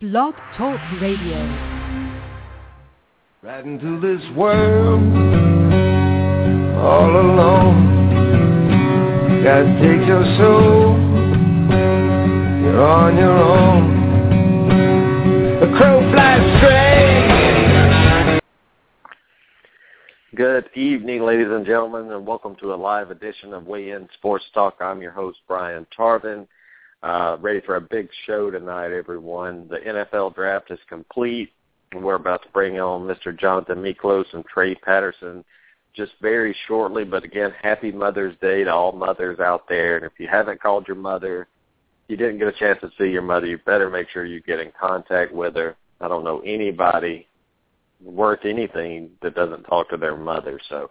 Blog Talk Radio. Right into this world all alone. Gotta take your soul. You're on your own. The crow flies straight. Good evening, ladies and gentlemen, and welcome to a live edition of Weigh In Sports Talk. I'm your host, Brian Tarvin. Uh, ready for a big show tonight, everyone. The NFL draft is complete. We're about to bring on Mr. Jonathan Miklos and Trey Patterson just very shortly. But again, happy Mother's Day to all mothers out there. And if you haven't called your mother, you didn't get a chance to see your mother, you better make sure you get in contact with her. I don't know anybody worth anything that doesn't talk to their mother. So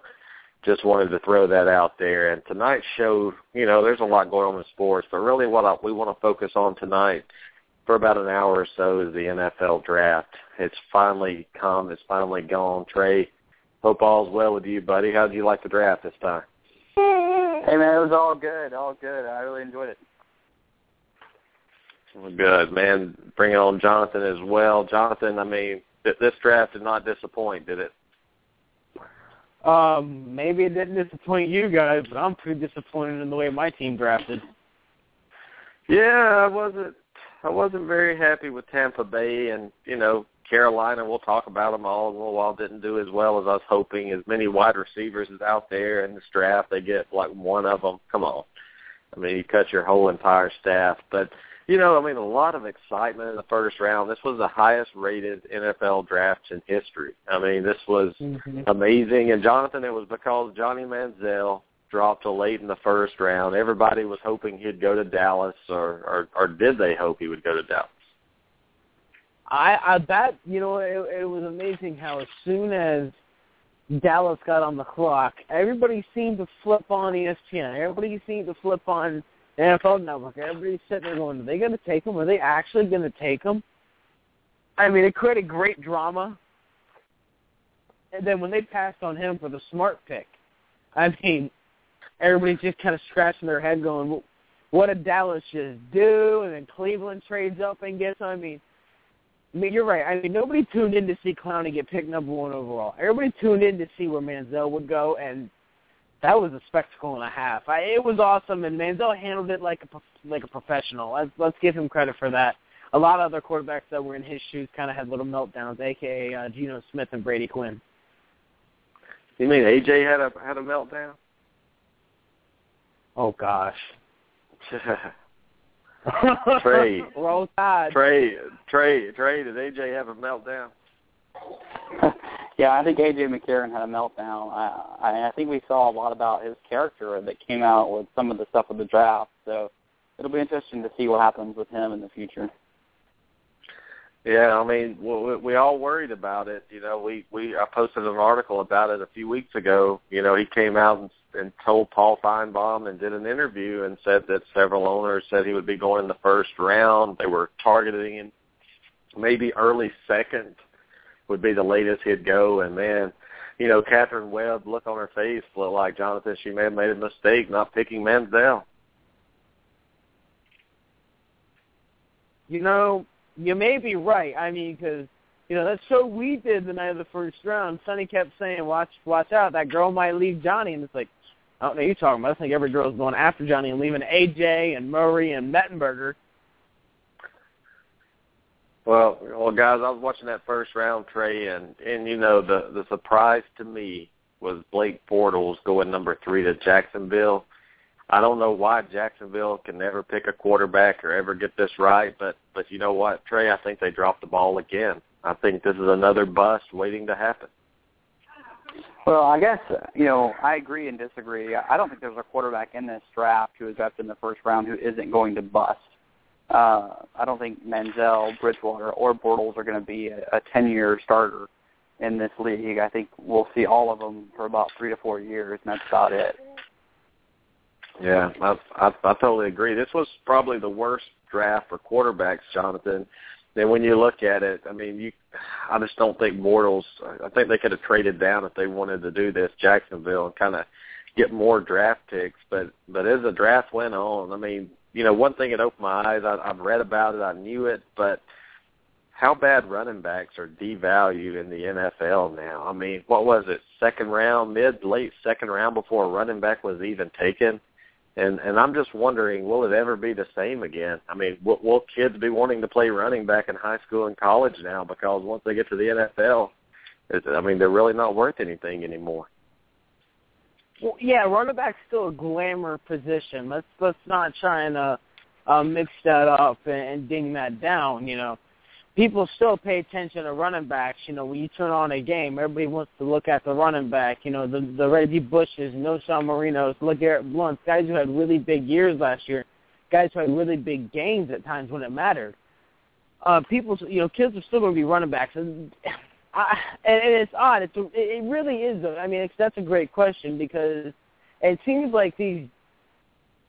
just wanted to throw that out there. And tonight's show, you know, there's a lot going on in sports, but really what I, we want to focus on tonight for about an hour or so is the NFL draft. It's finally come. It's finally gone. Trey, hope all's well with you, buddy. How did you like the draft this time? Hey man, it was all good, all good. I really enjoyed it. Good man. Bring on Jonathan as well. Jonathan, I mean, th- this draft did not disappoint, did it? Um, maybe it didn't disappoint you guys, but I'm pretty disappointed in the way my team drafted. Yeah, I wasn't. I wasn't very happy with Tampa Bay, and you know Carolina. We'll talk about them all in a little while. Didn't do as well as I was hoping. As many wide receivers as out there in this draft, they get like one of them. Come on, I mean you cut your whole entire staff, but you know, I mean, a lot of excitement in the first round. This was the highest rated NFL draft in history. I mean, this was Mm-hmm. amazing. And Jonathan, it was because Johnny Manziel dropped to late in the first round. Everybody was hoping he'd go to Dallas, or or, or did they hope he would go to Dallas? I, I that you know it, it was amazing how as soon as Dallas got on the clock, everybody seemed to flip on ESPN. Everybody seemed to flip on NFL Network. Everybody's sitting there going, "Are they going to take him? Are they actually going to take him?" I mean, it created great drama. And then when they passed on him for the smart pick, I mean, everybody's just kind of scratching their head, going, "Well, "What did Dallas just do?" And then Cleveland trades up and gets. I mean, I mean, you're right. I mean, nobody tuned in to see Clowney get picked number one overall. Everybody tuned in to see where Manziel would go, and that was a spectacle and a half. I, it was awesome, and Manziel handled it like a like a professional. Let's let's give him credit for that. A lot of other quarterbacks that were in his shoes kind of had little meltdowns, aka uh, Geno Smith and Brady Quinn. You mean AJ had a had a meltdown? Oh gosh. Trey. Roll Tide. Trey, Trey, Trey, did AJ have a meltdown? yeah, I think AJ McCarron had a meltdown. I, I think we saw a lot about his character that came out with some of the stuff with the draft. So it'll be interesting to see what happens with him in the future. Yeah, I mean, we, we all worried about it. You know, we we I posted an article about it a few weeks ago. You know, he came out and, and told Paul Finebaum and did an interview and said that several owners said he would be going in the first round. They were targeting him maybe early second would be the latest he'd go. And man, you know, Katherine Webb, look on her face, looked like Jonathan. She may have made a mistake not picking Manziel. You know, you may be right. I mean, because you know that show we did the night of the first round. Sonny kept saying, "Watch, watch out! That girl might leave Johnny." And it's like, I don't know what you're talking about. I think every girl's going after Johnny and leaving AJ and Murray and Mettenberger. Well, well, guys, I was watching that first round, Trey, and and you know the the surprise to me was Blake Bortles going number three to Jacksonville. I don't know why Jacksonville can never pick a quarterback or ever get this right, but but you know what, Trey? I think they dropped the ball again. I think this is another bust waiting to happen. Well, I guess you know I agree and disagree. I don't think there's a quarterback in this draft who is drafted in the first round who isn't going to bust. Uh, I don't think Manziel, Bridgewater, or Bortles are going to be a, a 10-year starter in this league. I think we'll see all of them for about three to four years, and that's about it. Yeah, I, I I totally agree. This was probably the worst draft for quarterbacks, Jonathan. Then when you look at it, I mean, you, I just don't think Bortles. I think they could have traded down if they wanted to do this, Jacksonville, and kind of get more draft picks. But but as the draft went on, I mean, you know, one thing that opened my eyes. I, I've read about it, I knew it, but how bad running backs are devalued in the NFL now. I mean, what was it? Second round, mid late second round before a running back was even taken. And and I'm just wondering, will it ever be the same again? I mean, will, will kids be wanting to play running back in high school and college now because once they get to the NFL, it's, I mean, they're really not worth anything anymore. Well, yeah, running back's still a glamour position. Let's let's not try and uh, uh, mix that up and, and ding that down. You know, people still pay attention to running backs. You know, when you turn on a game, everybody wants to look at the running back. You know, the the Reggie Bushes, Knowshon Morenos, LeGarrette Blount's, guys who had really big years last year, guys who had really big games at times when it mattered. Uh, people, you know, kids are still going to be running backs. I, and, it's odd. It's it really is. A, I mean, that's a great question because it seems like these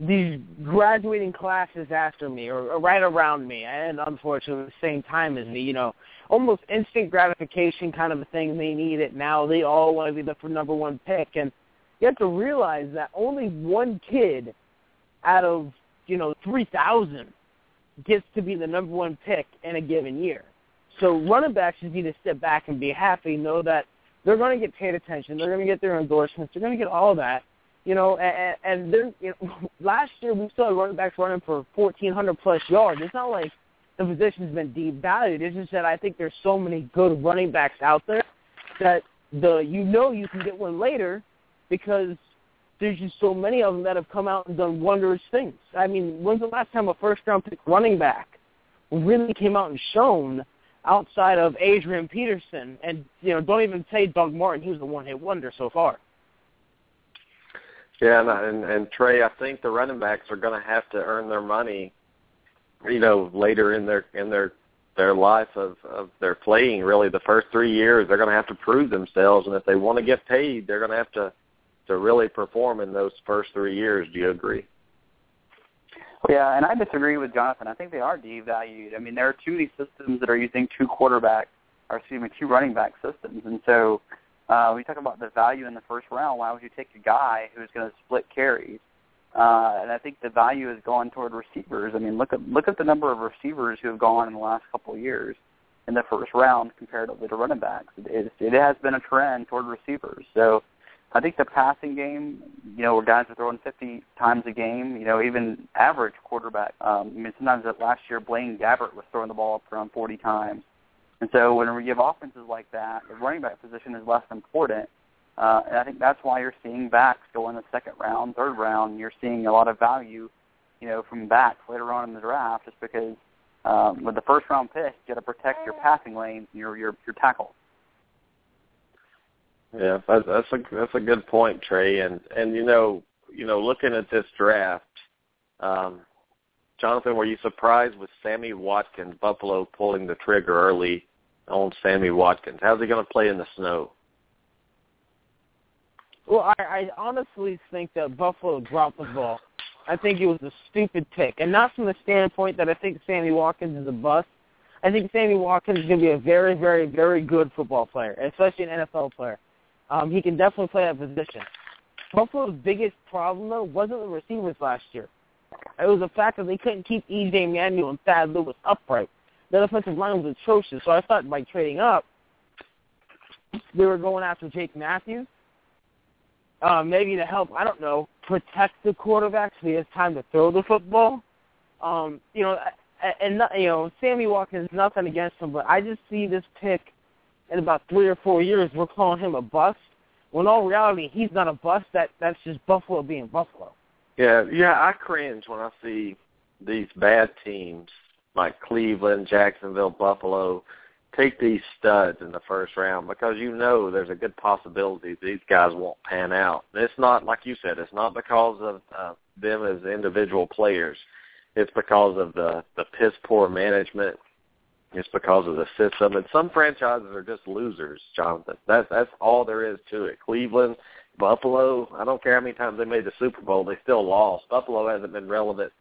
these graduating classes after me or, or right around me, and unfortunately the same time as me, you know, almost instant gratification kind of a thing. They need it now. They all want to be the number one pick, and you have to realize that only one kid out of you know three thousand gets to be the number one pick in a given year. So running backs just need to sit back and be happy, know that they're going to get paid attention, they're going to get their endorsements, they're going to get all that, you know. And, and they're, you know, last year we still had running backs running for 1,400 plus yards. It's not like the position's been devalued. It's just that I think there's so many good running backs out there that the you know you can get one later because there's just so many of them that have come out and done wondrous things. I mean, when's the last time a first round pick running back really came out and shown outside of Adrian Peterson, and you know, don't even say Doug Martin; he was the one-hit wonder so far. Yeah, and, and and Trey, I think the running backs are going to have to earn their money, you know, later in their in their their life of of their playing. Really, the first three years, they're going to have to prove themselves, and if they want to get paid, they're going to have to to really perform in those first three years. Do you agree? Yeah, and I disagree with Jonathan. I think they are devalued. I mean, there are two of these systems that are using two quarterback, or excuse me, two running back systems, and so uh, we talk about the value in the first round. Why would you take a guy who's going to split carries? Uh, and I think the value has gone toward receivers. I mean, look at look at the number of receivers who have gone in the last couple of years in the first round comparatively to running backs. It, it, it has been a trend toward receivers. So I think the passing game, you know, where guys are throwing 50 times a game, you know, even average quarterback. Um, I mean, sometimes that last year Blaine Gabbert was throwing the ball up around 40 times. And so when we have offenses like that, the running back position is less important. Uh, and I think that's why you're seeing backs go in the second round, third round. You're seeing a lot of value, you know, from backs later on in the draft, just because um, with the first round pick, you got to protect your passing lanes and your your your tackles. Yeah, that's that's a that's a good point, Trey. And and you know you know looking at this draft, um, Jonathan, were you surprised with Sammy Watkins, Buffalo pulling the trigger early on Sammy Watkins? How's he going to play in the snow? Well, I, I honestly think that Buffalo dropped the ball. I think it was a stupid pick, and not from the standpoint that I think Sammy Watkins is a bust. I think Sammy Watkins is going to be a very, very, very good football player, especially an NFL player. Um, he can definitely play that position. Buffalo's biggest problem, though, wasn't the receivers last year. It was the fact that they couldn't keep E.J. Manuel and Thad Lewis upright. The offensive line was atrocious, so I thought by trading up, they were going after Jake Matthews, uh, maybe to help, I don't know, protect the quarterback so he has time to throw the football. Um, you know, and you know, Sammy Watkins, nothing against him, but I just see this pick – in about three or four years we're calling him a bust. When all reality he's not a bust. That that's just Buffalo being Buffalo. Yeah, yeah, I cringe when I see these bad teams like Cleveland, Jacksonville, Buffalo take these studs in the first round because you know there's a good possibility these guys won't pan out. It's not like you said. It's not because of uh, them as individual players. It's because of the the piss poor management it's because of the system, and some franchises are just losers, Jonathan. That's that's all there is to it. Cleveland, Buffalo. I don't care how many times they made the Super Bowl, they still lost. Buffalo hasn't been relevant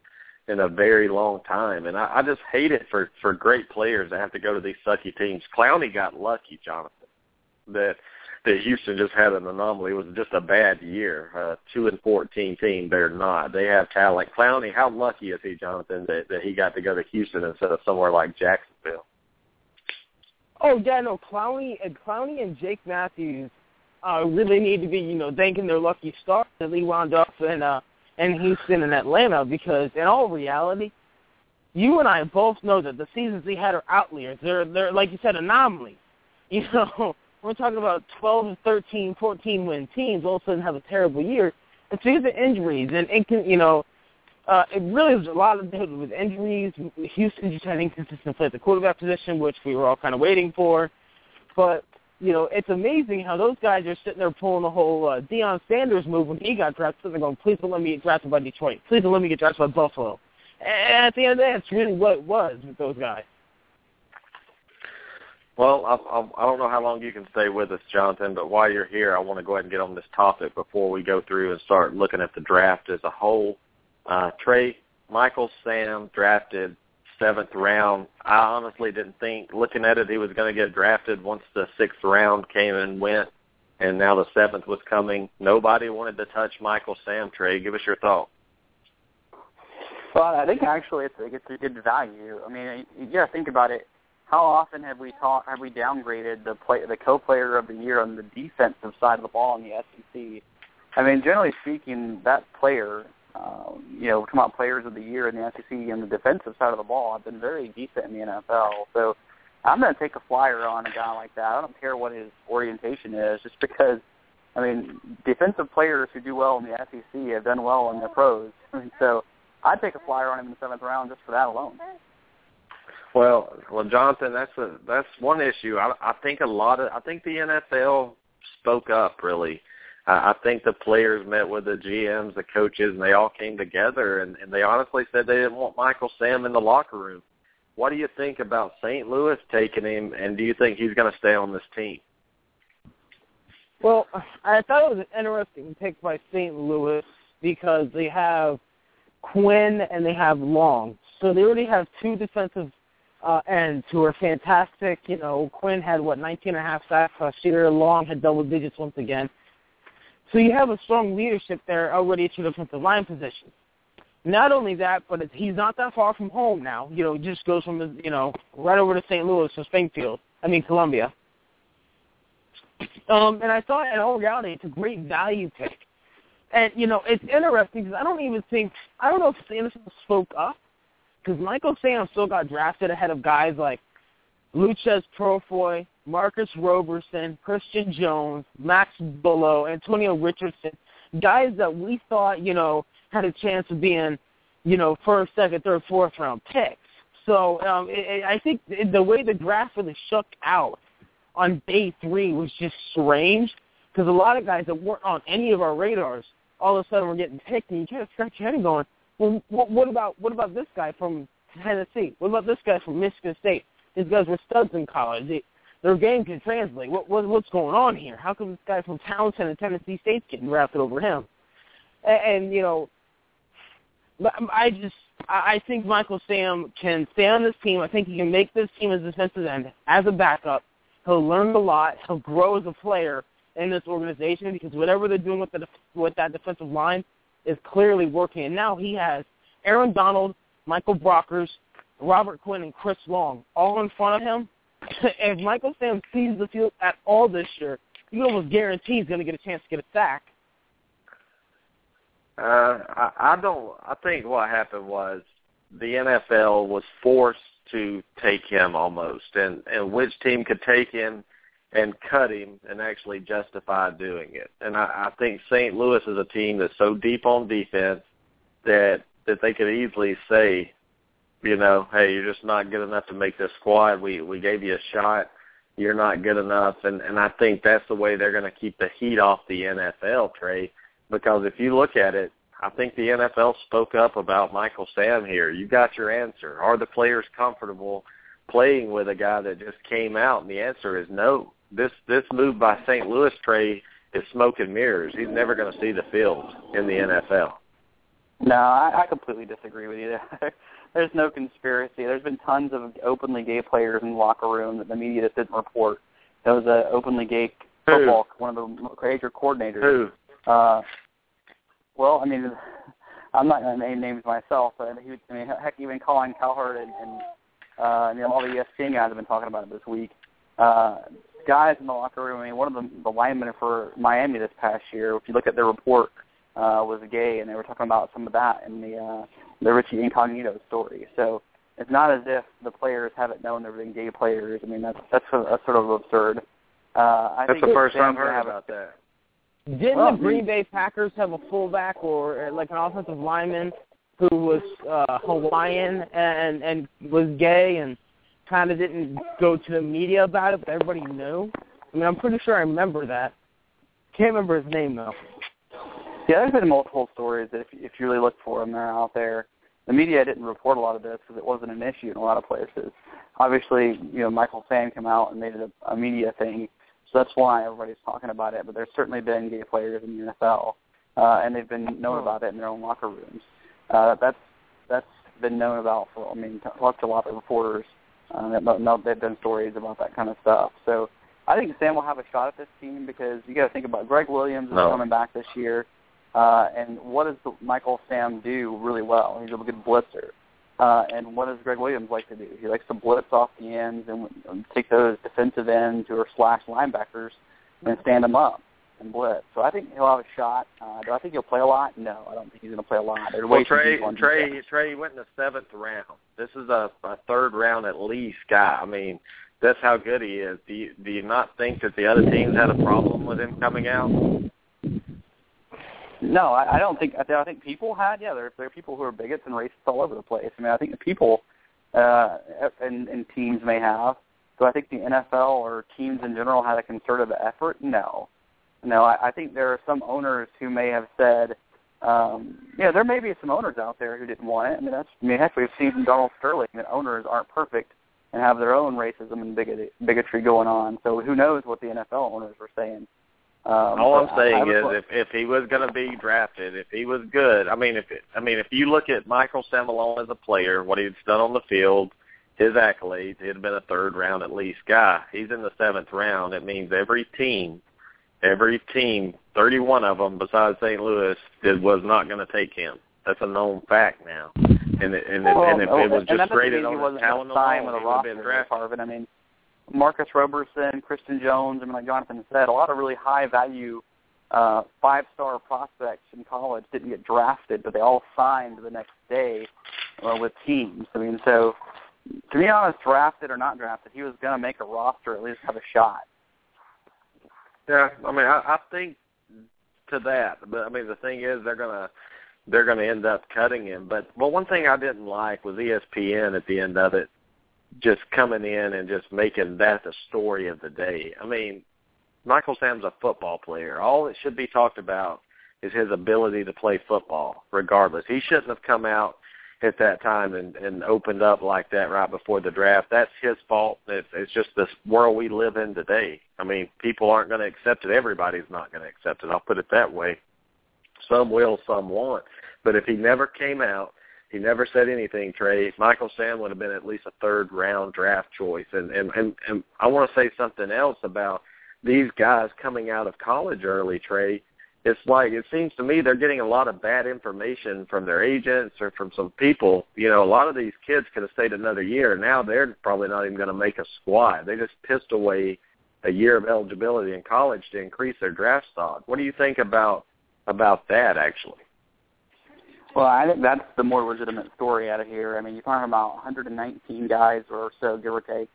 in a very long time, and I, I just hate it for for great players to have to go to these sucky teams. Clowney got lucky, Jonathan, that that Houston just had an anomaly. It was just a bad year. Uh, two and fourteen team, they're not. They have talent. Clowney, how lucky is he, Jonathan, that that he got to go to Houston instead of somewhere like Jacksonville? Oh yeah, no, Clowney and Clowney and Jake Matthews uh, really need to be, you know, thanking their lucky stars that they wound up in uh, in Houston and Atlanta because in all reality, you and I both know that the seasons they had are outliers. They're they're like you said anomalies. You know, we're talking about 12, 13, 14 win teams all of a sudden have a terrible year. It's because of injuries and it can, you know, uh, it really was a lot of it with injuries. Houston just had inconsistent play at the quarterback position, which we were all kind of waiting for. But you know, it's amazing how those guys are sitting there pulling the whole uh, Deion Sanders move when he got drafted. There going, "Please don't let me get drafted by Detroit. Please don't let me get drafted by Buffalo." And at the end of the day, that's really what it was with those guys. Well, I, I, I don't know how long you can stay with us, Jonathan, but while you're here, I want to go ahead and get on this topic before we go through and start looking at the draft as a whole. Uh, Trey Michael Sam drafted seventh round. I honestly didn't think, looking at it, he was going to get drafted once the sixth round came and went, and now the seventh was coming. Nobody wanted to touch Michael Sam. Trey, give us your thought. Well, I think actually it's a, it's a good value. I mean, you got to think about it. How often have we taught, have we downgraded the play, the co-player of the year on the defensive side of the ball in the SEC? I mean, generally speaking, that player um, you know, come out players of the year in the SEC and the defensive side of the ball have been very decent in the NFL. So I'm going to take a flyer on a guy like that. I don't care what his orientation is, just because, I mean, defensive players who do well in the SEC have done well in the pros. And so I'd take a flyer on him in the seventh round just for that alone. Well, well, Jonathan, that's a that's one issue. I, I think a lot of I think the NFL spoke up really I think the players met with the GMs, the coaches, and they all came together and, and they honestly said they didn't want Michael Sam in the locker room. What do you think about St. Louis taking him, and do you think he's going to stay on this team? Well, I thought it was an interesting pick by St. Louis because they have Quinn and they have Long, so they already have two defensive uh, ends who are fantastic. You know, Quinn had what 19 and a half sacks last year. Long had double digits once again. So you have a strong leadership there already at your defensive line position. Not only that, but it's, he's not that far from home now. You know, just goes from you know right over to St. Louis or Springfield. I mean Columbia. Um, and I thought, in all reality, it's a great value pick. And you know, it's interesting because I don't even think I don't know if Sanderson spoke up because Michael Sam still got drafted ahead of guys like Loucheiz Purifoy, Marcus Roberson, Christian Jones, Max Bullough, Antonio Richardson, guys that we thought, you know, had a chance of being, you know, first, second, third, fourth round picks. So um, it, it, I think the way the draft really shook out on day three was just strange because a lot of guys that weren't on any of our radars all of a sudden were getting picked, and you kind of scratch your head and going, well, what, what about what about this guy from Tennessee? What about this guy from Michigan State? These guys were studs in college. They, their game can translate. What, what what's going on here? How come this guy from Townsend and Tennessee State's getting drafted over him? And, and you know, I just I think Michael Sam can stay on this team. I think he can make this team as defensive end as a backup. He'll learn a lot. He'll grow as a player in this organization because whatever they're doing with the with that defensive line is clearly working. And now he has Aaron Donald, Michael Brockers, Robert Quinn, and Chris Long all in front of him if Michael Sam sees the field at all this year, you almost guarantee he's going to get a chance to get a sack. Uh, I, I don't. I think what happened was the NFL was forced to take him almost, and and which team could take him and cut him and actually justify doing it. And I, I think St. Louis is a team that's so deep on defense that that they could easily say, you know, hey, you're just not good enough to make this squad. We we gave you a shot. You're not good enough, and and I think that's the way they're going to keep the heat off the NFL, Trey. Because if you look at it, I think the NFL spoke up about Michael Sam here. You got your answer. Are the players comfortable playing with a guy that just came out? And the answer is no. This this move by St. Louis, Trey, is smoke and mirrors. He's never going to see the field in the NFL. No, I, I completely disagree with you there. there's no conspiracy. There's been tons of openly gay players in the locker room that the media just didn't report. There was a openly gay football Who? one of the major coordinators. Who? Uh, well, I mean, I'm not going to name names myself, but he, I mean, heck, even Colin Cowherd and, and uh, you know, all the ESPN guys have been talking about it this week. uh, guys in the locker room. I mean, one of the, the linemen for Miami this past year, if you look at their report, uh, was gay, and they were talking about some of that in the uh, the Richie Incognito story. So it's not as if the players haven't known there have been gay players. I mean, that's that's, that's sort of absurd. Uh, I that's think the first time I've heard about that. Didn't Well, the Green Bay Packers have a fullback or uh, like an offensive lineman who was uh, Hawaiian and and was gay and kind of didn't go to the media about it, but everybody knew? I mean, I'm pretty sure I remember that. Can't remember his name though. Yeah, there's been multiple stories that if, if you really look for them, they're out there. The media didn't report a lot of this because it wasn't an issue in a lot of places. Obviously, you know, Michael Sam came out and made it a, a media thing, so that's why everybody's talking about it. But there's certainly been gay players in the NFL, uh, and they've been known about it in their own locker rooms. Uh, that's that's been known about for. I mean, talked to a lot of reporters. Uh, that they've done stories about that kind of stuff. So I think Sam will have a shot at this team because you got to think about Gregg Williams is No. coming back this year. Uh, and what does Michael Sam do really well? He's a good blitzer. Uh, and what does Gregg Williams like to do? He likes to blitz off the ends and, and take those defensive ends or slash linebackers and stand them up and blitz. So I think he'll have a shot. Uh, do I think he'll play a lot? No, I don't think he's going to play a lot. They're way Well, Trey, Trey. Trey went in the seventh round. This is a, a third round at least guy. I mean, that's how good he is. Do you, do you not think that the other teams had a problem with him coming out? No, I, I don't think. I, th- I think people had. Yeah, there, there are people who are bigots and racists all over the place. I mean, I think the people uh, and, and teams may have. Do I think the NFL or teams in general had a concerted effort? No, no. I, I think there are some owners who may have said, um, yeah, there may be some owners out there who didn't want it. I mean, that's. I mean, heck, we've seen from Donald Sterling that owners aren't perfect and have their own racism and bigot- bigotry going on. So who knows what the NFL owners were saying? Um, All I'm but I- I saying is, if if he was going to be drafted, if he was good, I mean, if it, I mean, if you look at Michael Sam alone as a player, what he's done on the field, his accolades, he'd been a third round at least guy. He's in the seventh round. It means every team, every team, 31 of them besides St. Louis, did, was not going to take him. That's a known fact now. And it, and, it, Well, and if it was just graded he on his talent alone, he would have been drafted. Harvin. I mean, Marcus Roberson, Christian Jones. I mean, like Jonathan said, a lot of really high value uh, five star prospects in college didn't get drafted, but they all signed the next day uh, with teams. I mean, so to be honest, drafted or not drafted, he was going to make a roster, at least have a shot. Yeah, I mean, I, I think to that, but I mean, the thing is, they're gonna they're gonna end up cutting him. But well, one thing I didn't like was ESPN at the end of it, just coming in and just making that the story of the day. I mean, Michael Sam's a football player. All that should be talked about is his ability to play football, regardless. He shouldn't have come out at that time and, and opened up like that right before the draft. That's his fault. It's, it's just this world we live in today. I mean, people aren't going to accept it. Everybody's not going to accept it. I'll put it that way. Some will, some won't. But if he never came out, he never said anything, Trey, Michael Sam would have been at least a third round draft choice. And and and, and I want to say something else about these guys coming out of college early, Trey it's like it seems to me they're getting a lot of bad information from their agents or from some people. You know, a lot of these kids could have stayed another year. And now they're probably not even going to make a squad. They just pissed away a year of eligibility in college to increase their draft stock. What do you think about about that? Actually, Well, I think that's the more legitimate story out of here. I mean, you're talking about 119 guys or so, give or take,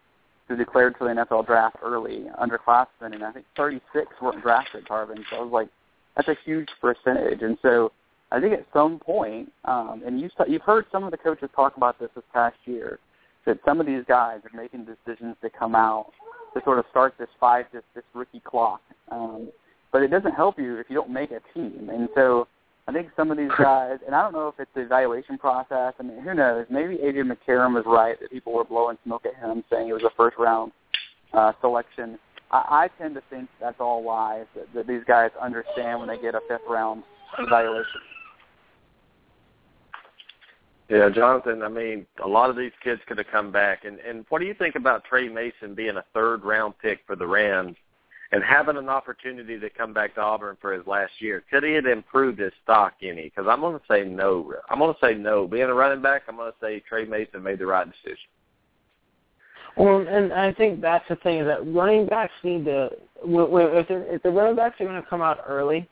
who declared for the NFL draft early, underclassmen, and I think 36 weren't drafted, Tarvin. So I was like, that's a huge percentage. And so I think at some point, um, and you saw, you've heard some of the coaches talk about this this past year, that some of these guys are making decisions to come out to sort of start this five, this, this rookie clock. Um, but it doesn't help you if you don't make a team. And so I think some of these guys, and I don't know if it's the evaluation process. I mean, who knows? Maybe Adrian McCarron was right that people were blowing smoke at him, saying it was a first round uh, selection. I, I tend to think that's all lies. That, that these guys understand when they get a fifth round evaluation. yeah, Jonathan. I mean, a lot of these kids could have come back. And and what do you think about Tre Mason being a third round pick for the Rams? And having an opportunity to come back to Auburn for his last year, could he have improved his stock any? Because I'm going to say no. I'm going to say no. Being a running back, I'm going to say Tre Mason made the right decision. Well, and I think that's the thing is that running backs need to if if the running backs are going to come out early,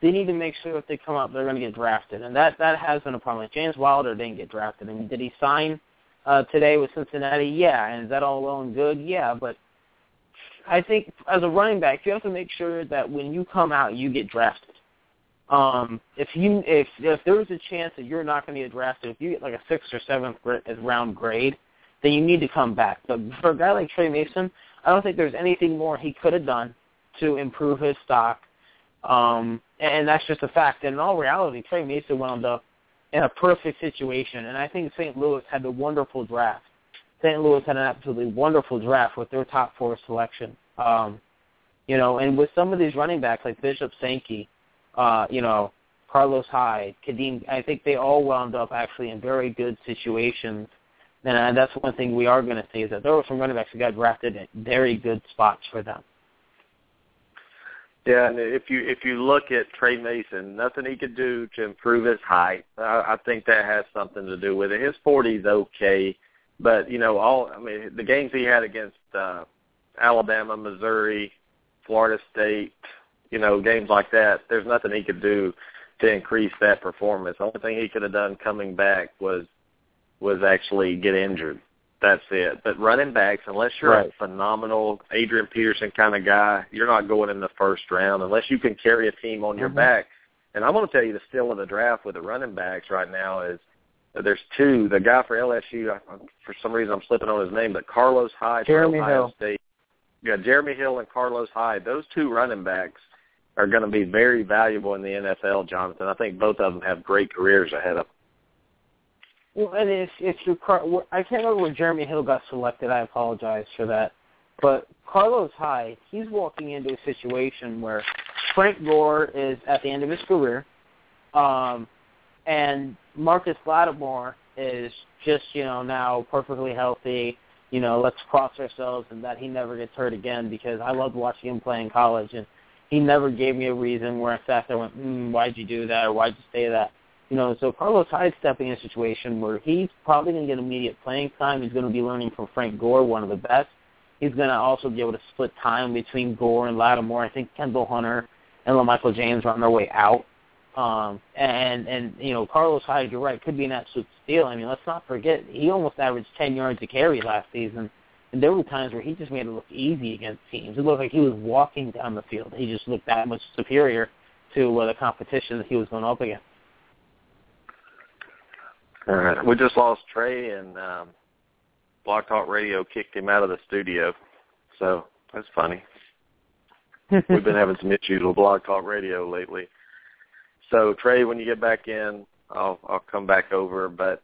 they need to make sure if they come out they're going to get drafted, and that that has been a problem. Like James Wilder didn't get drafted. Mean, did he sign uh, today with Cincinnati? Yeah, and is that all well and good? Yeah, but I think as a running back, you have to make sure that when you come out, you get drafted. Um, if you if if there's a chance that you're not going to get drafted, if you get like a sixth or seventh round grade, then you need to come back. But for a guy like Tre Mason, I don't think there's anything more he could have done to improve his stock. Um, and that's just a fact. And in all reality, Tre Mason wound up in a perfect situation. And I think St. Louis had a wonderful draft. St. Louis had an absolutely wonderful draft with their top four selection. Um, you know, and with some of these running backs like Bishop Sankey, uh, you know, Carlos Hyde, Kadeem, I think they all wound up actually in very good situations. And uh, that's one thing we are going to see is that there were some running backs who got drafted at very good spots for them. Yeah, and if you if you look at Tre Mason, nothing he could do to improve his height. I, I think that has something to do with it. His forty is okay, but you know, all I mean, the games he had against uh, Alabama, Missouri, Florida State, you know, games like that. There's nothing he could do to increase that performance. The only thing he could have done coming back was was actually get injured. That's it. But running backs, unless you're right. a phenomenal Adrian Peterson kind of guy, you're not going in the first round unless you can carry a team on your Mhm. back. And I'm going to tell you the steal of the draft with the running backs right now is there's two. The guy for LSU, I, for some reason I'm slipping on his name, but Carlos Hyde Jeremy for Ohio Hill. State. Yeah, Jeremy Hill and Carlos Hyde. Those two running backs are going to be very valuable in the NFL, Jonathan. I think both of them have great careers ahead of them. Well, and if if you Car- I can't remember where Jeremy Hill got selected. I apologize for that. But Carlos Hyde, he's walking into a situation where Frank Gore is at the end of his career, um, and Marcus Lattimore is just you know now perfectly healthy. You know, let's cross ourselves and that he never gets hurt again because I loved watching him play in college and he never gave me a reason where I sat there and went, mm, why'd you do that or why'd you say that? You know, so Carlos Hyde stepping in a situation where he's probably going to get immediate playing time. He's going to be learning from Frank Gore, one of the best. He's going to also be able to split time between Gore and Lattimore. I think Kendall Hunter and LaMichael James are on their way out. Um, and, and, you know, Carlos Hyde, you're right, could be an absolute steal. I mean, let's not forget, he almost averaged 10 yards a carry last season. And there were times where he just made it look easy against teams. It looked like he was walking down the field. He just looked that much superior to uh, the competition that he was going up against. All right. We just lost Trey, and um, Blog Talk Radio kicked him out of the studio. So that's funny. We've been having some issues with Blog Talk Radio lately. So Trey, when you get back in, I'll I'll come back over. But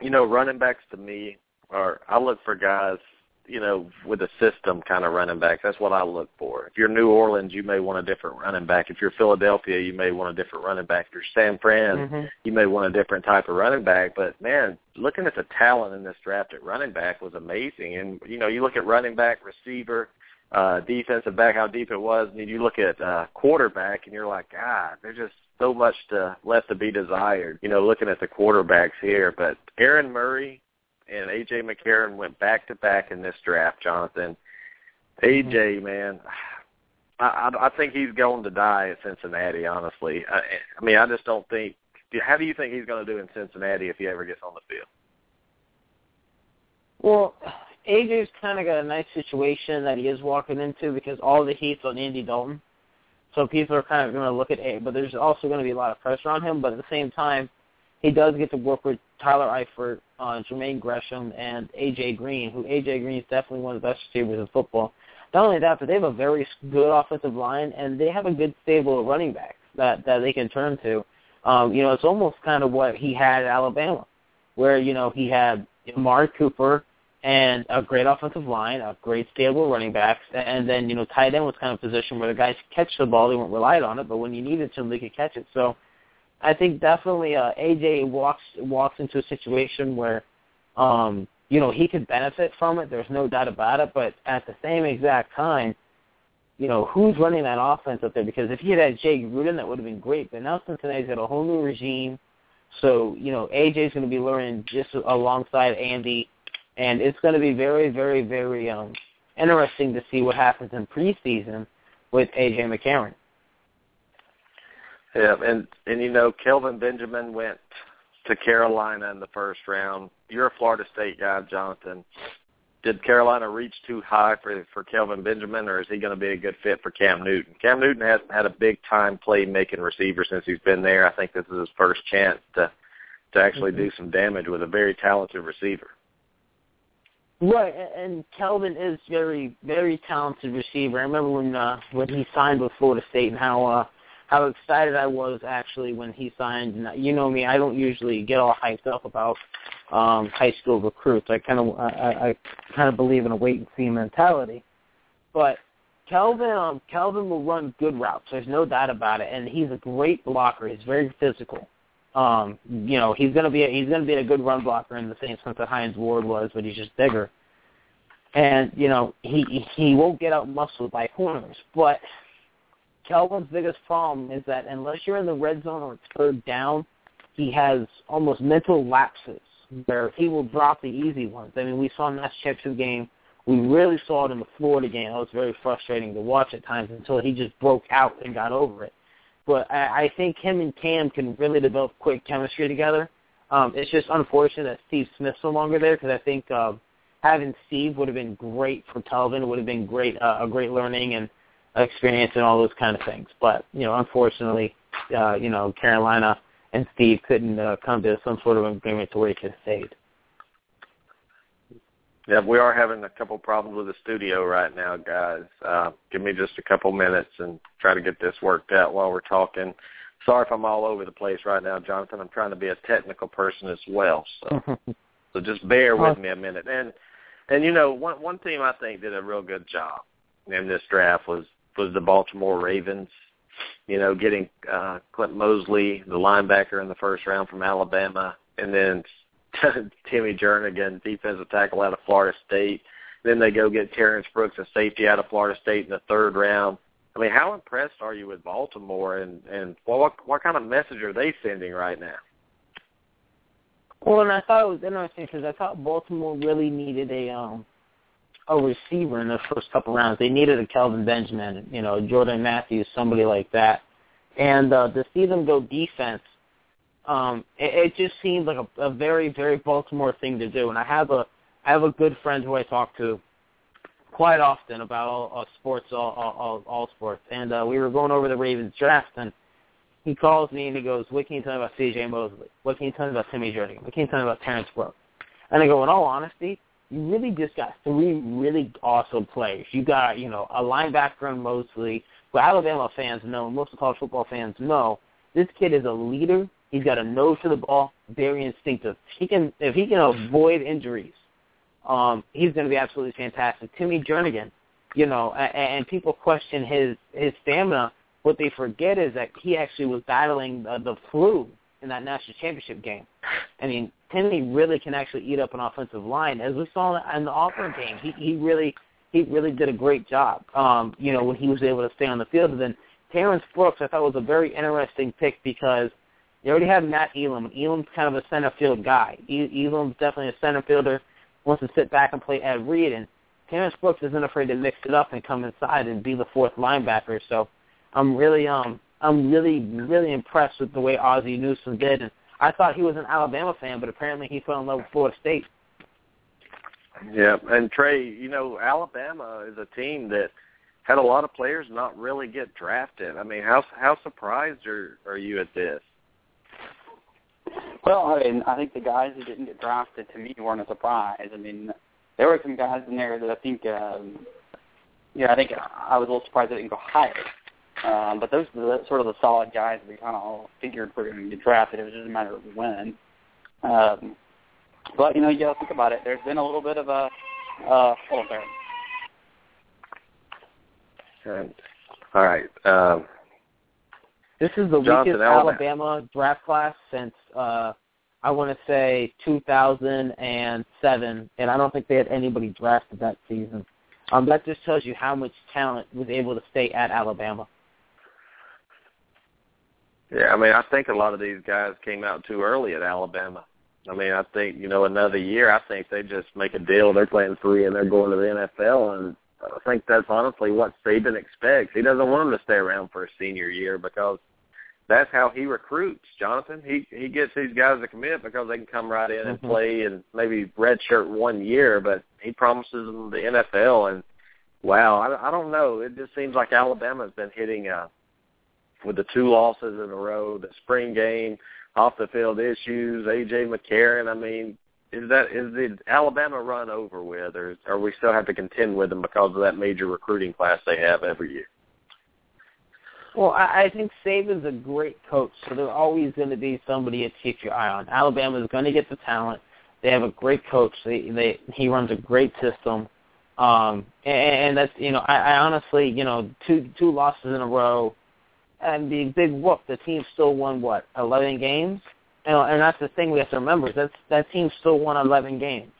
you know, running backs to me are I look for guys, you know, with a system kind of running back. That's what I look for. If you're New Orleans, you may want a different running back. If you're Philadelphia, you may want a different running back. If you're San Fran, Mm-hmm. you may want a different type of running back. But man, looking at the talent in this draft at running back was amazing. And you know, you look at running back, receiver, uh, defensive back, how deep it was, and you look at uh, quarterback, and you're like, God, there's just so much to left to be desired. You know, looking at the quarterbacks here, but Aaron Murray and AJ McCarron went back to back in this draft, Jonathan. AJ, man, I, I I think he's going to die at Cincinnati. Honestly, I, I mean, I just don't think. How do you think he's going to do in Cincinnati if he ever gets on the field? Well, AJ's kind of got a nice situation that he is walking into because all the heat's on Andy Dalton. So people are kind of going to look at A, but there's also going to be a lot of pressure on him. But at the same time, he does get to work with Tyler Eifert, uh, Jermaine Gresham, and AJ Green, who AJ Green is definitely one of the best receivers in football. Not only that, but they have a very good offensive line, and they have a good stable of running backs that that they can turn to. Um, you know, it's almost kind of what he had at Alabama, where you know he had Amari Cooper and a great offensive line, a great stable running backs, and then you know tight end was kind of a position where the guys catch the ball, they weren't relied on it, but when you needed to, they could catch it. So I think definitely uh, AJ walks walks into a situation where um, you know he could benefit from it. There's no doubt about it. But at the same exact time, you know who's running that offense up there? Because if he had had Jay Gruden, that would have been great. But now Cincinnati's got a whole new regime, so you know AJ's going to be learning just alongside Andy and it's going to be very, very, very um, interesting to see what happens in preseason with AJ McCarron. Yeah, and and you know, Kelvin Benjamin went to Carolina in the first round. You're a Florida State guy, Jonathan. Did Carolina reach too high for for Kelvin Benjamin, or is he going to be a good fit for Cam Newton? Cam Newton hasn't had a big time playmaking receiver since he's been there. I think this is his first chance to to actually mm-hmm. do some damage with a very talented receiver. Right, and Kelvin is very, very talented receiver. I remember when uh, when he signed with Florida State and how uh, how excited I was actually when he signed. And you know me, I don't usually get all hyped up about um, high school recruits. I kind of I, I kind of believe in a wait and see mentality. But Kelvin um, Kelvin will run good routes. There's no doubt about it, and he's a great blocker. He's very physical. Um, you know, he's gonna be a, he's gonna be a good run blocker in the same sense that Hines Ward was, but he's just bigger. And you know, he he won't get out muscled by corners, but Kelvin's biggest problem is that unless you're in the red zone or it's third down, he has almost mental lapses where he will drop the easy ones. I mean, we saw in that Championship game. We really saw it in the Florida game. It was very frustrating to watch at times until he just broke out and got over it. But I, I think him and Cam can really develop quick chemistry together. Um, it's just unfortunate that Steve Smith's no longer there because I think uh, having Steve would have been great for Kelvin. It would have been great, uh, a great learning and experience and all those kind of things. But you know, unfortunately, uh, you know, Carolina and Steve couldn't uh, come to some sort of agreement to where he could have stayed. Yeah, we are having a couple problems with the studio right now, guys. Uh, give me just a couple minutes and try to get this worked out while we're talking. Sorry if I'm all over the place right now, Jonathan. I'm trying to be a technical person as well, so so just bear with me a minute. And and you know, one one team I think did a real good job in this draft was was the Baltimore Ravens. You know, getting uh, Clint Mosley, the linebacker in the first round from Alabama, and then Timmy Jernigan, defensive tackle out of Florida State. Then they go get Terrence Brooks, a safety out of Florida State in the third round. I mean, how impressed are you with Baltimore, and and what what kind of message are they sending right now? Well, and I thought it was interesting because I thought Baltimore really needed a um a receiver in the first couple rounds. They needed a Kelvin Benjamin, you know, Jordan Matthews, somebody like that. And uh, to see them go defense, um, it, it just seemed like a, a very, very Baltimore thing to do. And I have a, I have a good friend who I talk to quite often about all, all sports, all, all, all, sports. And uh, we were going over the Ravens draft, and he calls me and he goes, "What can you tell me about C.J. Mosley? What can you tell me about Timmy Jernigan? What can you tell me about Terrence Brooks?" And I go, in all honesty, you really just got three really awesome players. You got, you know, a linebacker in Mosley, who Alabama fans know, most of college football fans know, this kid is a leader. He's got a nose for the ball, very instinctive. He can, if he can avoid injuries, um, he's going to be absolutely fantastic. Timmy Jernigan, you know, and, and people question his his stamina. What they forget is that he actually was battling the, the flu in that national championship game. I mean, Timmy really can actually eat up an offensive line, as we saw in the Auburn game. He he really he really did a great job. Um, you know, when he was able to stay on the field. And then Terrence Brooks, I thought was a very interesting pick because you already have Matt Elam, Elam's kind of a center field guy. Elam's definitely a center fielder, wants to sit back and play Ed Reed, and Terrence Brooks isn't afraid to mix it up and come inside and be the fourth linebacker. So I'm really um I'm really really impressed with the way Ozzie Newsome did. And I thought he was an Alabama fan, but apparently he fell in love with Florida State. Yeah, and Trey, you know, Alabama is a team that had a lot of players not really get drafted. I mean, how how surprised are are you at this? Well, I mean, I think the guys who didn't get drafted to me weren't a surprise. I mean, there were some guys in there that I think, um, yeah, I think I was a little surprised they didn't go higher. Um, but those are the, sort of the solid guys we kind of all figured were going to get drafted. It was just a matter of when. Um, but you know, you got to think about it. There's been a little bit of a uh, hold on there. All right. Um, this is the Jonathan weakest Alabama. Alabama draft class since uh, I want to say 2007, and I don't think they had anybody drafted that season. Um, that just tells you how much talent was able to stay at Alabama. Yeah, I mean, I think a lot of these guys came out too early at Alabama. I mean, I think you know another year. I think they just make a deal. They're playing three and they're going to the NFL, and I think that's honestly what Saban expects. He doesn't want them to stay around for a senior year because that's how he recruits, Jonathan. He he gets these guys to commit because they can come right in and Mhm. play and maybe redshirt one year, but he promises them the NFL. And wow, I, I don't know. It just seems like Alabama's been hitting uh with the two losses in a row, the spring game, off the field issues, AJ McCarron. I mean, is that is the Alabama run over with, or or we still have to contend with them because of that major recruiting class they have every year? Well, I, I think Saban's a great coach, so there's always going to be somebody to keep your eye on. Alabama's going to get the talent. They have a great coach. They, they he runs a great system, um, and, and that's you know I, I honestly you know two two losses in a row, and the big whoop. The team still won what eleven games, and, and that's the thing we have to remember. is That's that team still won eleven games.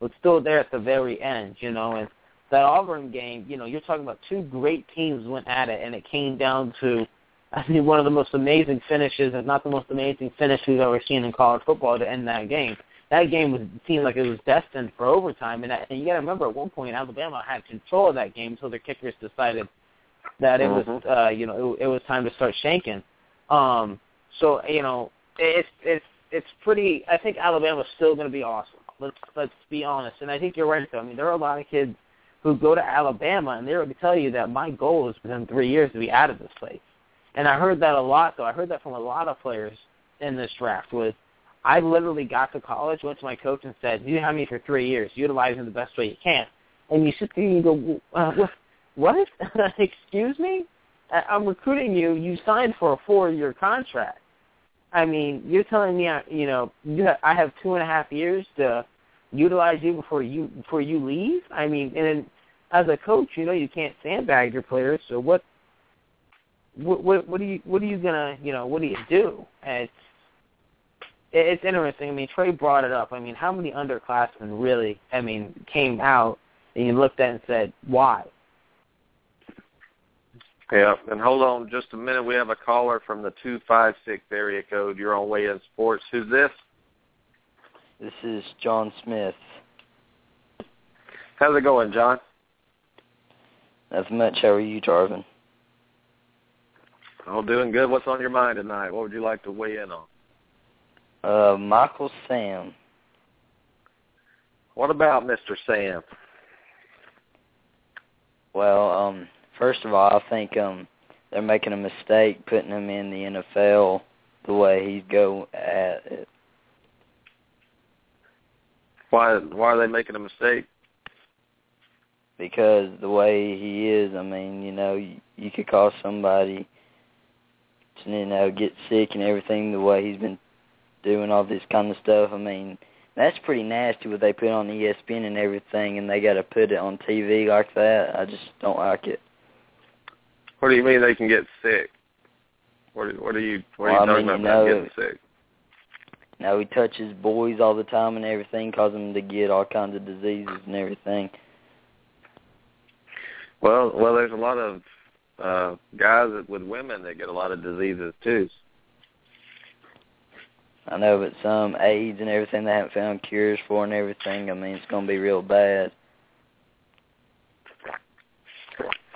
It's still there at the very end, you know, and that Auburn game, you know, you're talking about two great teams went at it, and it came down to, I think, one of the most amazing finishes, if not the most amazing finish we've ever seen in college football to end that game. That game was seemed like it was destined for overtime, and, that, and you got to remember at one point Alabama had control of that game until their kickers decided that it was, Mhm. uh, you know, it, it was time to start shanking. Um, so you know, it's it's it's pretty. I think Alabama's still going to be awesome. Let's let's be honest, and I think you're right. Though. I mean, there are a lot of kids who go to Alabama, and they're going to tell you that my goal is within three years to be out of this place. And I heard that a lot, though. I heard that from a lot of players in this draft. Was I literally got to college, went to my coach, and said, "You have me for three years. Utilize me the best way you can." And you sit there and you go, uh, "What? Excuse me? I'm recruiting you. You signed for a four-year contract. I mean, you're telling me, I- you know, you I have two and a half years to utilize you before you before you leave. I mean, and as a coach, you know, you can't sandbag your players. So what? What what, what are you what are you gonna you know what do you do? And it's it's interesting. I mean, Trey brought it up. I mean, how many underclassmen really? I mean, came out and you looked at it and said, why? Yeah, and hold on just a minute. We have a caller from the two five six area code. You're on Weigh In Sports. Who's this? This is John Smith. How's it going, John? Not much. How are you, Tarvin? Oh, doing good. What's on your mind tonight? What would you like to weigh in on? Uh, Michael Sam. What about Mr. Sam? Well, um, first of all, I think um they're making a mistake putting him in the NFL the way he's go at it. Why why are they making a mistake? Because the way he is, I mean, you know, you, you could cause somebody to, you know, get sick and everything the way he's been doing all this kind of stuff. I mean, that's pretty nasty what they put on ESPN and everything, and they got to put it on TV like that. I just don't like it. What do you mean they can get sick? What are, what are you what are Well, you I talking mean, about you know- getting sick? Now he touches boys all the time and everything, cause them to get all kinds of diseases and everything. Well, well, there's a lot of uh guys with women that get a lot of diseases too. I know, but some AIDS and everything they haven't found cures for and everything. I mean, it's gonna be real bad.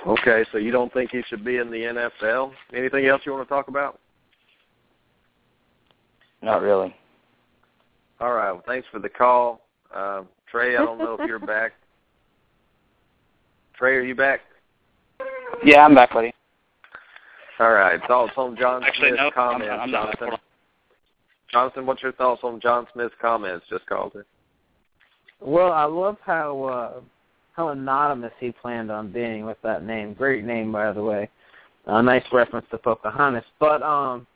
Okay, so you don't think he should be in the NFL? Anything else you want to talk about? Not really. All right. Well, thanks for the call, uh, Trey. I don't know if you're back. Trey, are you back? Yeah, I'm back, buddy. All right. Thoughts on John Actually, Smith's no, I'm- comments, I'm not. Jonathan? Jonathan, what's your thoughts on John Smith's comments? Just called it. Well, I love how uh, how anonymous he planned on being with that name. Great name, by the way. A nice reference to Pocahontas. But um,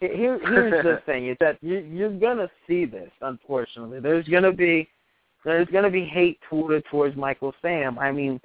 here here's the thing: is that you, you're gonna see this. Unfortunately, there's gonna be there's gonna be hate toward towards Michael Sam. I mean,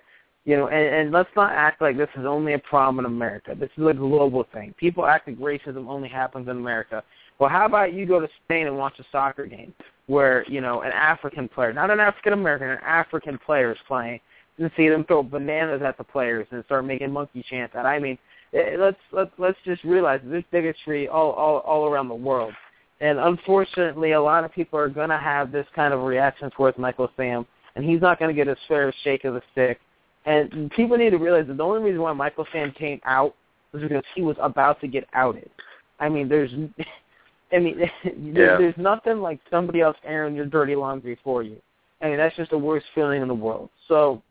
you know, and, and let's not act like this is only a problem in America. This is a global thing. People act like racism only happens in America. Well, how about you go to Spain and watch a soccer game where, you know, an African player, not an African American, an African player is playing and see them throw bananas at the players and start making monkey chants. And I mean, eh, let's let's let's just realize there's bigotry all all all around the world. And unfortunately, a lot of people are going to have this kind of reaction towards Michael Sam, and he's not going to get his fair shake of the stick. And people need to realize that the only reason why Michael Sam came out was because he was about to get outed. I mean, there's, I mean, Yeah. there's nothing like somebody else airing your dirty laundry for you. I mean, that's just the worst feeling in the world. So,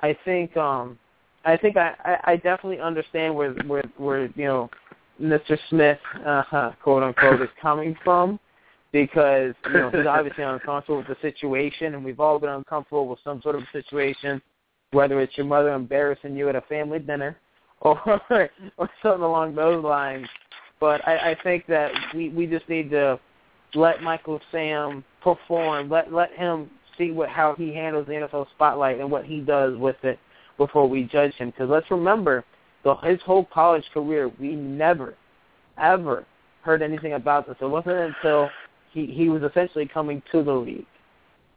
I think, um, I think I, I, I definitely understand where, where, where you know, Mr. Smith, uh, quote unquote, is coming from, because you know he's obviously uncomfortable with the situation, and we've all been uncomfortable with some sort of situation, whether it's your mother embarrassing you at a family dinner, or or something along those lines. But I, I think that we we just need to let Michael Sam perform, let let him see what how he handles the NFL spotlight and what he does with it before we judge him. Because let's remember, the, his whole college career, we never, ever heard anything about this. It wasn't until he he was essentially coming to the league.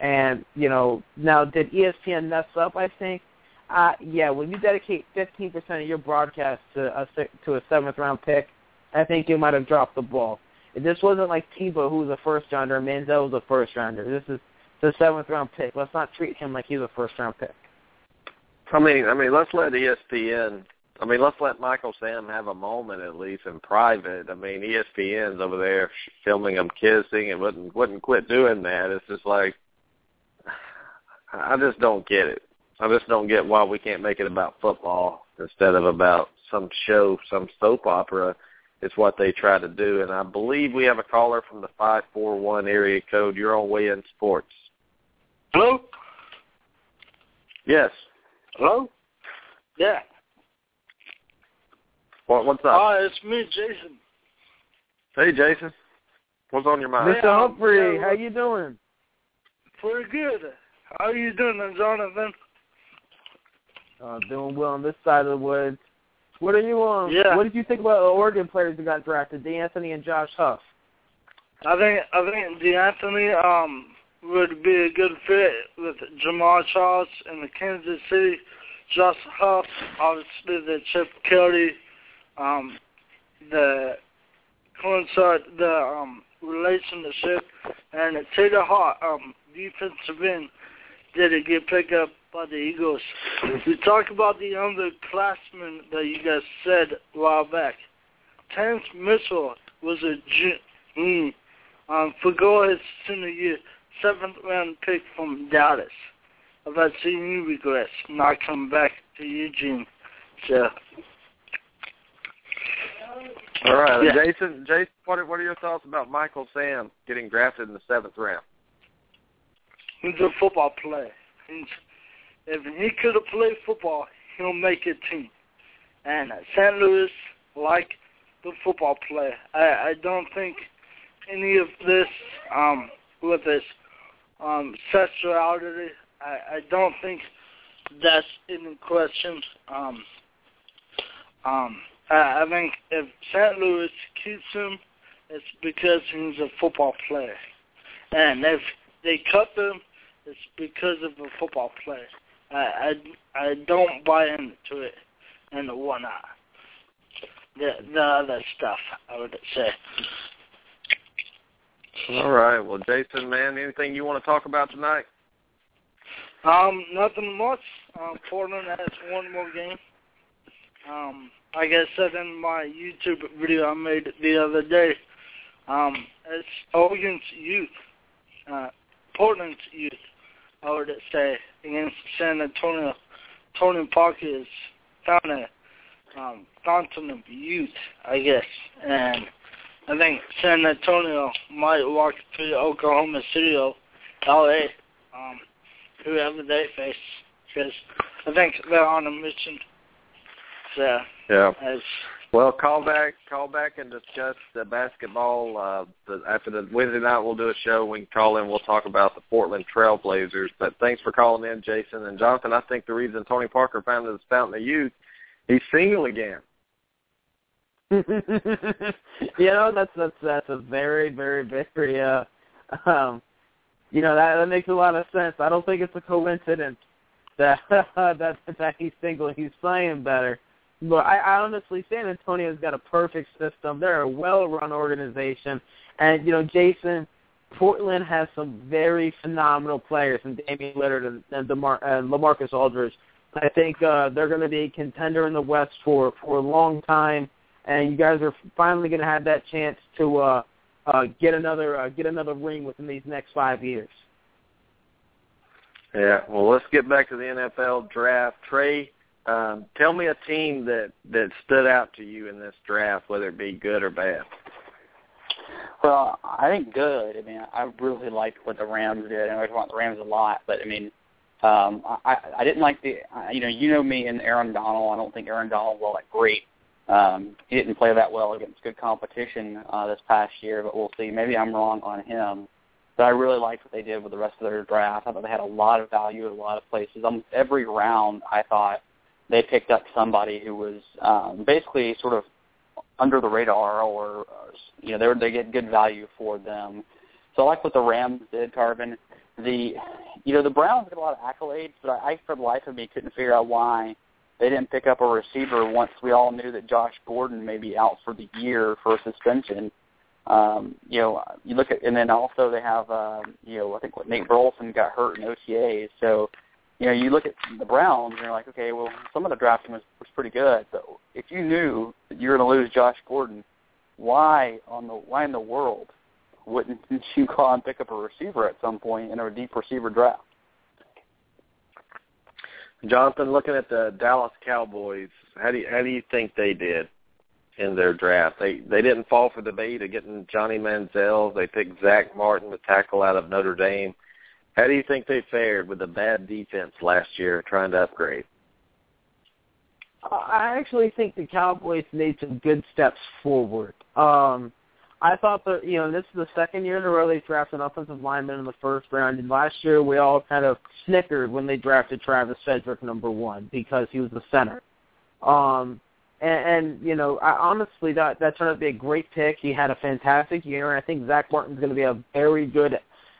And you know, now did ESPN mess up? I think. Uh, yeah, when you dedicate 15% of your broadcast to a to a seventh round pick, I think you might have dropped the ball. This wasn't like Tebow, who was a first rounder, Manziel was a first rounder. This is the seventh round pick. Let's not treat him like he's a first round pick. I mean, I mean, let's let ESPN. I mean, let's let Michael Sam have a moment at least in private. I mean, ESPN's over there filming them kissing and wouldn't wouldn't quit doing that. It's just like I just don't get it. I just don't get why we can't make it about football instead of about some show, some soap opera. It's what they try to do, and I believe we have a caller from the five four one area code. You're on Weigh In Sports. Hello? Yes. Hello? Yeah. What, what's up? Hi, it's me, Jason. Hey, Jason. What's on your mind? Mr. Yeah, Humphrey, yeah, how you doing? Pretty good. How are you doing, Jonathan? Uh, doing well on this side of the woods. What are you um? Yeah. What did you think about the Oregon players who got drafted, DeAnthony and Josh Huff? I think I think DeAnthony um would be a good fit with Jamaal Charles in the Kansas City. Josh Huff, obviously the Chip Kelly, um, the coincide the um relationship and Taylor Hart, um, defensive end, did it get picked up by the Eagles. We talked about the underclassmen that you guys said a while back. Terrence Mitchell was a mm, um, forgo his senior year, seventh round pick from Dallas. I've had seen regrets not coming back to Eugene. So All right, Yeah. Jason. Jason, what are, what are your thoughts about Michael Sam getting drafted in the seventh round? He's a football player. If he could have played football, he'll make a team. And St. Louis like the football player. I, I don't think any of this um, with this um, sexuality. I, I don't think that's in question. Um, um, I, I think if St. Louis keeps him, it's because he's a football player. And if they cut him, it's because of a football player. I I, I don't buy into it and whatnot. The the other stuff, I would say. All right. Well, Jason, man, anything you want to talk about tonight? Um, nothing much. Um, Portland has one more game. Um, like I said in my YouTube video I made the other day, um, it's Oregon's youth, uh, Portland's youth, I would it say, against San Antonio. Tony Parker is found a um, fountain of youth, I guess, and I think San Antonio might walk to Oklahoma City or LA, um, whoever they face, because I think they're on a mission. So, Yeah. as Well, call back, call back, and discuss the basketball. Uh, the, after the Wednesday night, we'll do a show. We can call in. We'll talk about the Portland Trailblazers. But thanks for calling in, Jason and Jonathan. I think the reason Tony Parker found his fountain of youth, he's single again. you know, that's that's that's a very, very, very uh um you know, that that makes a lot of sense. I don't think it's a coincidence that that that he's single, he's playing better. But I, I honestly, San Antonio's got a perfect system. They're a well-run organization, and you know, Jason, Portland has some very phenomenal players, and Damian Lillard and, and, DeMar- and LaMarcus Aldridge. I think uh, they're going to be a contender in the West for for a long time, and you guys are finally going to have that chance to uh, uh, get another uh, get another ring within these next five years. Yeah, well, let's get back to the NFL draft. Trey, um, tell me a team that that stood out to you in this draft, whether it be good or bad. Well, I think good. I mean, I really liked what the Rams did, and I want the Rams a lot. But I mean, um, I I didn't like the you know you know me and Aaron Donald. I don't think Aaron Donald was that great. Um, he didn't play that well against good competition uh, this past year, but we'll see. Maybe I'm wrong on him. But I really liked what they did with the rest of their draft. I thought they had a lot of value at a lot of places. Almost every round, I thought they picked up somebody who was um, basically sort of under the radar, or, you know, they they get good value for them. So I like what the Rams did, Tarvin. The you know the Browns get a lot of accolades, but I, I for the life of me couldn't figure out why they didn't pick up a receiver once we all knew that Josh Gordon may be out for the year for a suspension. Um, you know, you look at, and then also they have, um, you know, I think what Nate Burleson got hurt in OTAs. So, you know, you look at the Browns and you're like, okay, well, some of the drafting was, was pretty good, but if you knew that you're going to lose Josh Gordon, why on the why in the world wouldn't you go and pick up a receiver at some point in a deep receiver draft? Jonathan, looking at the Dallas Cowboys, how do you, how do you think they did? in their draft. They they didn't fall for the bait of getting Johnny Manziel. They picked Zack Martin, the tackle out of Notre Dame. How do you think they fared with a bad defense last year trying to upgrade? I actually think the Cowboys made some good steps forward. Um, I thought that you know this is the second year in a row they drafted an offensive lineman in the first round, and last year we all kind of snickered when they drafted Travis Frederick number one because he was the center. Um, and, and you know, I, honestly, that that turned out to be a great pick. He had a fantastic year, and I think Zack Martin's going to be a very good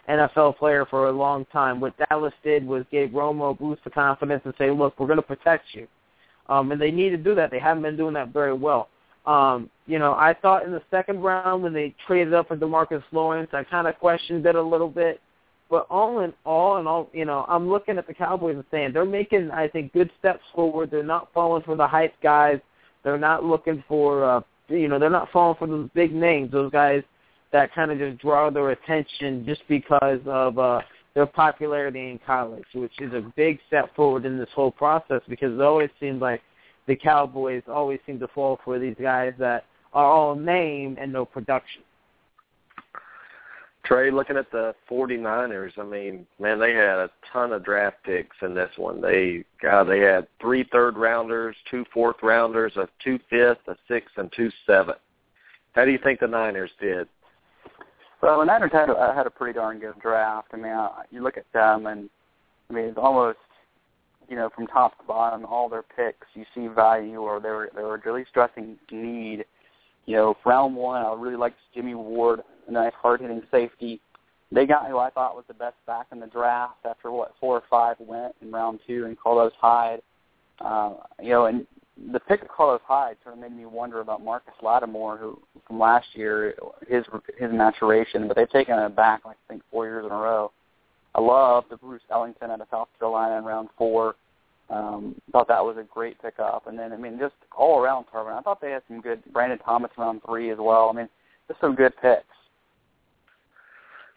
NFL player for a long time. What Dallas did was gave Romo a boost of confidence and say, "Look, we're going to protect you," um, and they need to do that. They haven't been doing that very well. Um, you know, I thought in the second round when they traded up for Demarcus Lawrence, I kind of questioned it a little bit. But all in all, and all, you know, I'm looking at the Cowboys and saying they're making, I think, good steps forward. They're not falling for the hype guys they're not looking for, uh, you know, they're not falling for those big names, those guys that kind of just draw their attention just because of uh, their popularity in college, which is a big step forward in this whole process because it always seems like the Cowboys always seem to fall for these guys that are all name and no production. Trey, looking at the 49ers, I mean, man, they had a ton of draft picks in this one. They God, they had three third rounders, two fourth rounders, a two fifth, a six, and two seventh. How do you think the Niners did? Well, the Niners had a, had a pretty darn good draft. I mean, uh, you look at them, and I mean, it's almost you know from top to bottom, all their picks, you see value, or they were they were really stressing need. You know, round one, I really liked Jimmy Ward a nice hard-hitting safety. They got who I thought was the best back in the draft after what four or five went in round two, and Carlos Hyde. Uh, you know, and the pick of Carlos Hyde sort of made me wonder about Marcus Lattimore, who from last year, his his maturation. But they've taken it back, like I think, four years in a row. I love the Bruce Ellington out of South Carolina in round four. Um, thought that was a great pickup. And then, I mean, just all around Tarvin, I thought they had some good Brandon Thomas round three as well. I mean, just some good picks.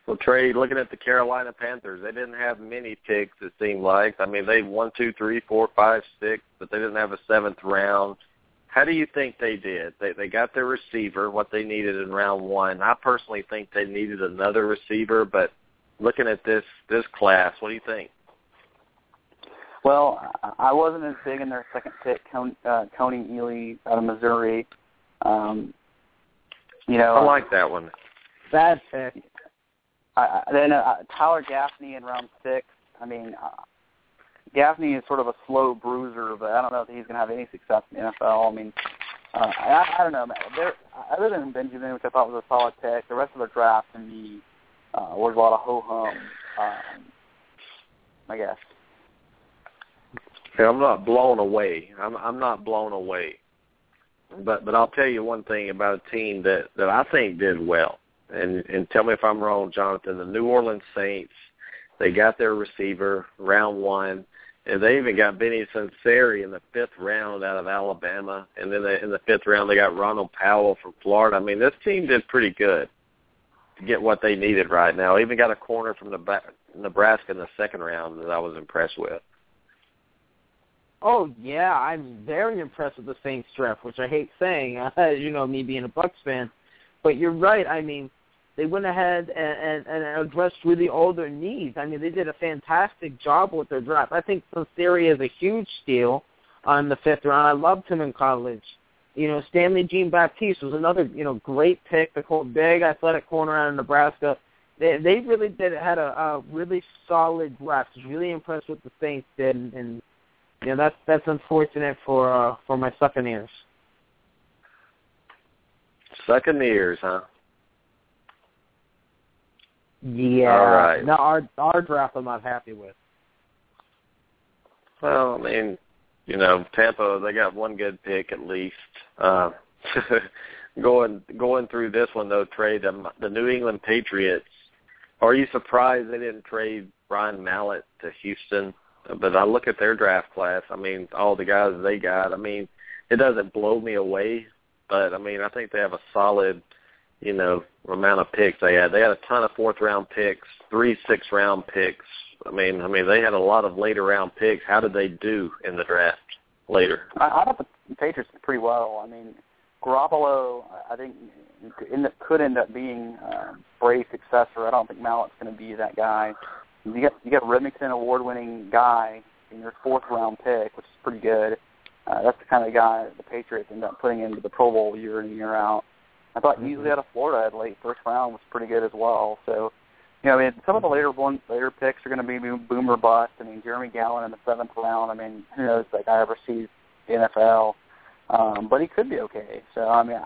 Well, Trey, looking at the Carolina Panthers, they didn't have many picks. It seemed like. I mean, they one, two, three, four, five, six, but they didn't have a seventh round. How do you think they did? They they got their receiver, what they needed in round one. I personally think they needed another receiver, but looking at this this class, what do you think? Well, I wasn't as big in their second pick, Kony, uh, Kony Ealy out of Missouri. Um, you know, I like that one. Bad pick. Uh, then uh, Tyler Gaffney in round six. I mean, uh, Gaffney is sort of a slow bruiser, but I don't know if he's going to have any success in the NFL. I mean, uh, I, I don't know. There, other than Benjamin, which I thought was a solid pick, the rest of the draft to me uh, was a lot of ho hum. Um, I guess. I'm not blown away. I'm I'm not blown away. But but I'll tell you one thing about a team that that I think did well. And and tell me if I'm wrong, Jonathan. The New Orleans Saints, they got their receiver round one, and they even got Vinnie Sunseri in the fifth round out of Alabama, and then they, in the fifth round they got Ronald Powell from Florida. I mean, this team did pretty good to get what they needed right now. Even got a corner from the Nebraska in the second round that I was impressed with. Oh yeah, I'm very impressed with the Saints draft, which I hate saying, uh, you know, me being a Bucks fan. But you're right. I mean, they went ahead and, and, and addressed really all their needs. I mean, they did a fantastic job with their draft. I think Sunseri is a huge steal on the fifth round. I loved him in college. You know, Stanley Jean Baptiste was another, you know, great pick. The big athletic corner out of Nebraska. They they really did had a, a really solid draft. Was really impressed with the Saints did, and, and you know that's that's unfortunate for uh, for my Succaneers. Succaneers, huh? Yeah. All right. No, our our draft I'm not happy with. Well, I mean, you know, Tampa they got one good pick at least. Uh, going going through this one though, trade the, the New England Patriots. Are you surprised they didn't trade Ryan Mallett to Houston? But I look at their draft class. I mean, all the guys they got. I mean, it doesn't blow me away, but I mean, I think they have a solid, you know, amount of picks they had. They had a ton of fourth round picks, three six round picks. I mean, I mean, they had a lot of later round picks. How did they do in the draft later? I, I thought the Patriots did pretty well. I mean, Garoppolo, I think, could end up being uh, Bray's successor. I don't think Mallett's going to be that guy. You got you got a Rimington award-winning guy in your fourth round pick, which is pretty good. Uh, that's the kind of guy the Patriots end up putting into the Pro Bowl year in and year out. I thought mm-hmm. usually out of Florida at late first round was pretty good as well. So, you know, I mean, some of the later one later picks are going to be boomer bust. I mean, Jeremy Gallon in the seventh round. I mean, who knows if that guy ever sees the NFL? Um, but he could be okay. So, I mean,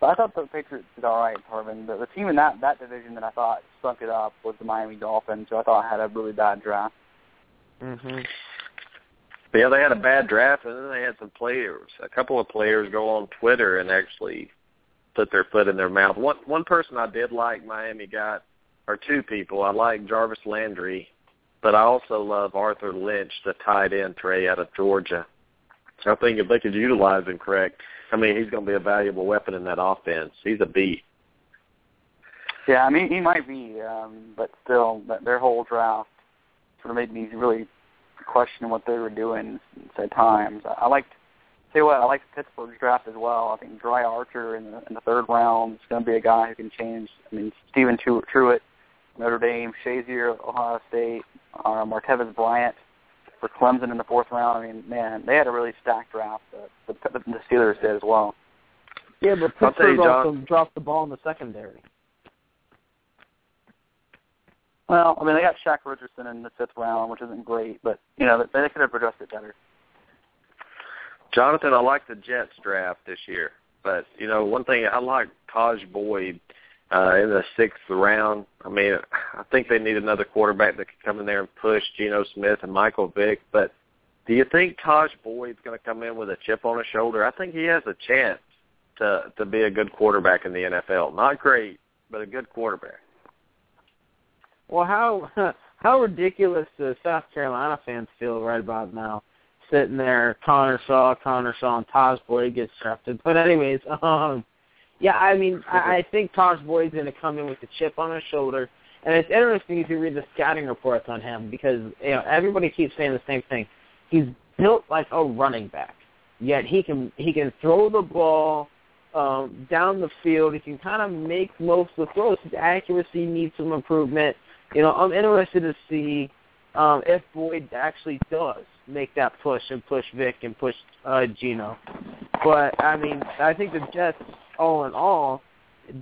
but I thought the Patriots did all right, Tarvin. The, the team in that that division that I thought stunk it up was the Miami Dolphins, who I thought had a really bad draft. Mhm. Yeah, they had a bad draft, and then they had some players. A couple of players go on Twitter and actually put their foot in their mouth. One one person I did like Miami got, or two people. I like Jarvis Landry, but I also love Arthur Lynch, the tight end Trey out of Georgia. I think if they could utilize him correct, I mean, he's going to be a valuable weapon in that offense. He's a beast. Yeah, I mean, he might be, um, but still, their whole draft sort of made me really question what they were doing at times. I liked, say what, I liked Pittsburgh's draft as well. I think Dri Archer in the, in the third round is going to be a guy who can change. I mean, Stephon Tuitt, Notre Dame, Shazier, Ohio State, uh, Martavis Bryant for Clemson in the fourth round. I mean, man, they had a really stacked draft. Uh, the, the Steelers did as well. Yeah, but Pittsburgh also dropped the ball in the secondary. Well, I mean, they got Shaq Richardson in the fifth round, which isn't great, but you know they could have addressed it better. Jonathan, I like the Jets draft this year, but you know one thing I like Tajh Boyd uh, in the sixth round. I mean, I think they need another quarterback that can come in there and push Geno Smith and Michael Vick. But do you think Tajh Boyd's going to come in with a chip on his shoulder? I think he has a chance to to be a good quarterback in the NFL. Not great, but a good quarterback. Well, how how ridiculous do South Carolina fans feel right about now? Sitting there, Connor Shaw, Connor Shaw, and Tajh Boyd gets drafted. But anyways, um, yeah, I mean, I, I think Tajh Boyd's going to come in with a chip on his shoulder, and it's interesting if you read the scouting reports on him because you know everybody keeps saying the same thing. He's built like a running back, yet he can he can throw the ball um, down the field. He can kind of make most of the throws. His accuracy needs some improvement. You know, I'm interested to see um, if Boyd actually does make that push and push Vick and push uh, Geno. But I mean, I think the Jets all in all,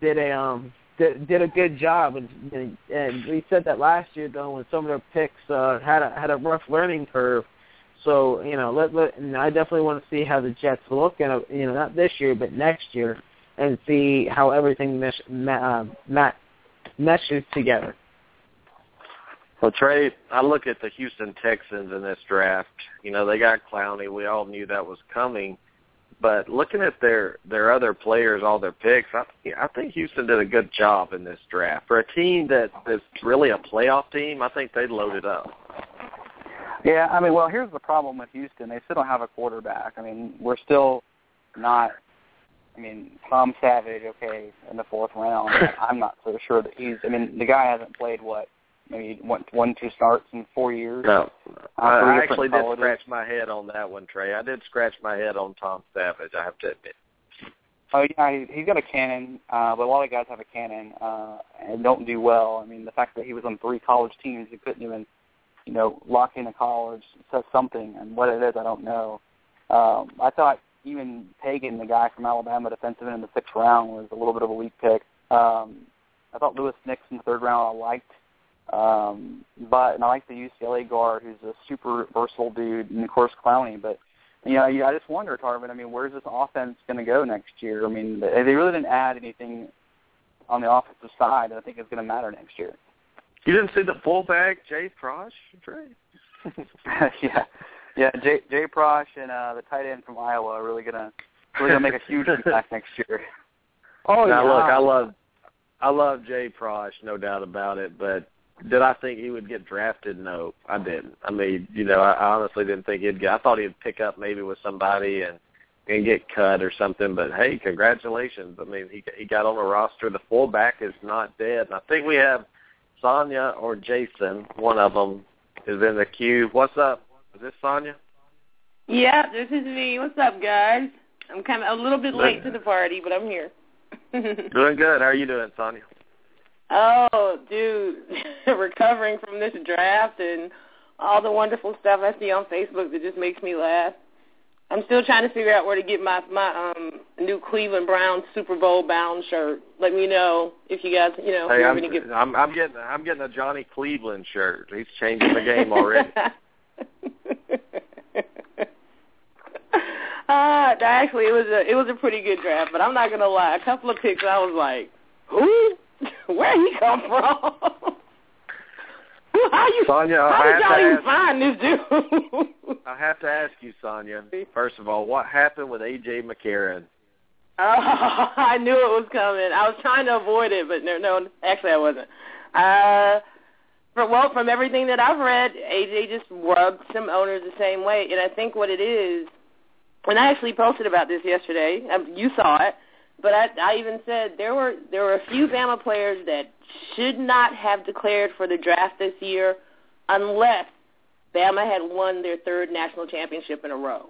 did a um did, did a good job, and, and we said that last year though when some of their picks uh, had a had a rough learning curve. So you know, let, let and I definitely want to see how the Jets look, and you know, not this year but next year, and see how everything mesh, uh, mat, meshes together. Well, Trey, I look at the Houston Texans in this draft. You know, they got Clowney. We all knew that was coming. But looking at their their other players, all their picks, I, I think Houston did a good job in this draft for a team that is really a playoff team. I think they loaded up. Yeah, I mean, well, here's the problem with Houston. They still don't have a quarterback. I mean, we're still not. I mean, Tom Savage, okay, in the fourth round. I'm not so sure that he's. I mean, the guy hasn't played what maybe one, one, two starts in four years. No, Uh, I, three I different actually did colleges. scratch my head on that one, Trey. I did scratch my head on Tom Savage. I have to admit. Oh yeah, he, he's got a cannon, uh, but a lot of guys have a cannon uh, and don't do well. I mean, the fact that he was on three college teams, he couldn't even, you know, lock in a college says something. And what it is, I don't know. Um, I thought even Pagan, the guy from Alabama, defensive end in the sixth round, was a little bit of a weak pick. Um, I thought Louis Nix in the third round I liked. Um, but and I like the UCLA guard, who's a super versatile dude, and of course Clowney. But you know, I just wonder, Tarvin. I mean, where's this offense going to go next year? I mean, they they really didn't add anything on the offensive side that I think is going to matter next year. You didn't see the fullback Jay Prosch, Trey? yeah, yeah. Jay, Jay Prosch and uh, the tight end from Iowa are really going to really going to make a huge impact next year. Oh now yeah. look, I love I love Jay Prosch, no doubt about it. But did I think he would get drafted? No, I didn't. I mean, you know, I, I honestly didn't think he'd get. I thought he'd pick up maybe with somebody and and get cut or something. But hey, congratulations! I mean, he he got on the roster. The fullback is not dead. And I think we have Sonya or Jason. One of them is in the queue. What's up? Is this Sonya? Yeah, this is me. What's up, guys? I'm kind of a little bit late to the party, but I'm here. Doing good. How are you doing, Sonya? Oh, dude, recovering from this draft and all the wonderful stuff I see on Facebook that just makes me laugh. I'm still trying to figure out where to get my my um new Cleveland Browns Super Bowl bound shirt. Let me know if you guys, you know, Hey, I'm, to get I'm I'm getting I'm getting a Johnny Cleveland shirt. He's changing the game already. uh, actually, it was a it was a pretty good draft, but I'm not gonna lie. A couple of picks, I was like, who? Where he come from? Who- how you? Sonya, I how did have y'all even ask- find this dude? I have to ask you, Sonya. First of all, what happened with AJ McCarron? Oh, I knew it was coming. I was trying to avoid it, but no, no, actually I wasn't. Uh, for well, from everything that I've read, AJ just rubbed some owners the same way, and I think what it is, and I actually posted about this yesterday. Um, you saw it, but I, I even said there were there were a few Bama players that should not have declared for the draft this year, unless Bama had won their third national championship in a row.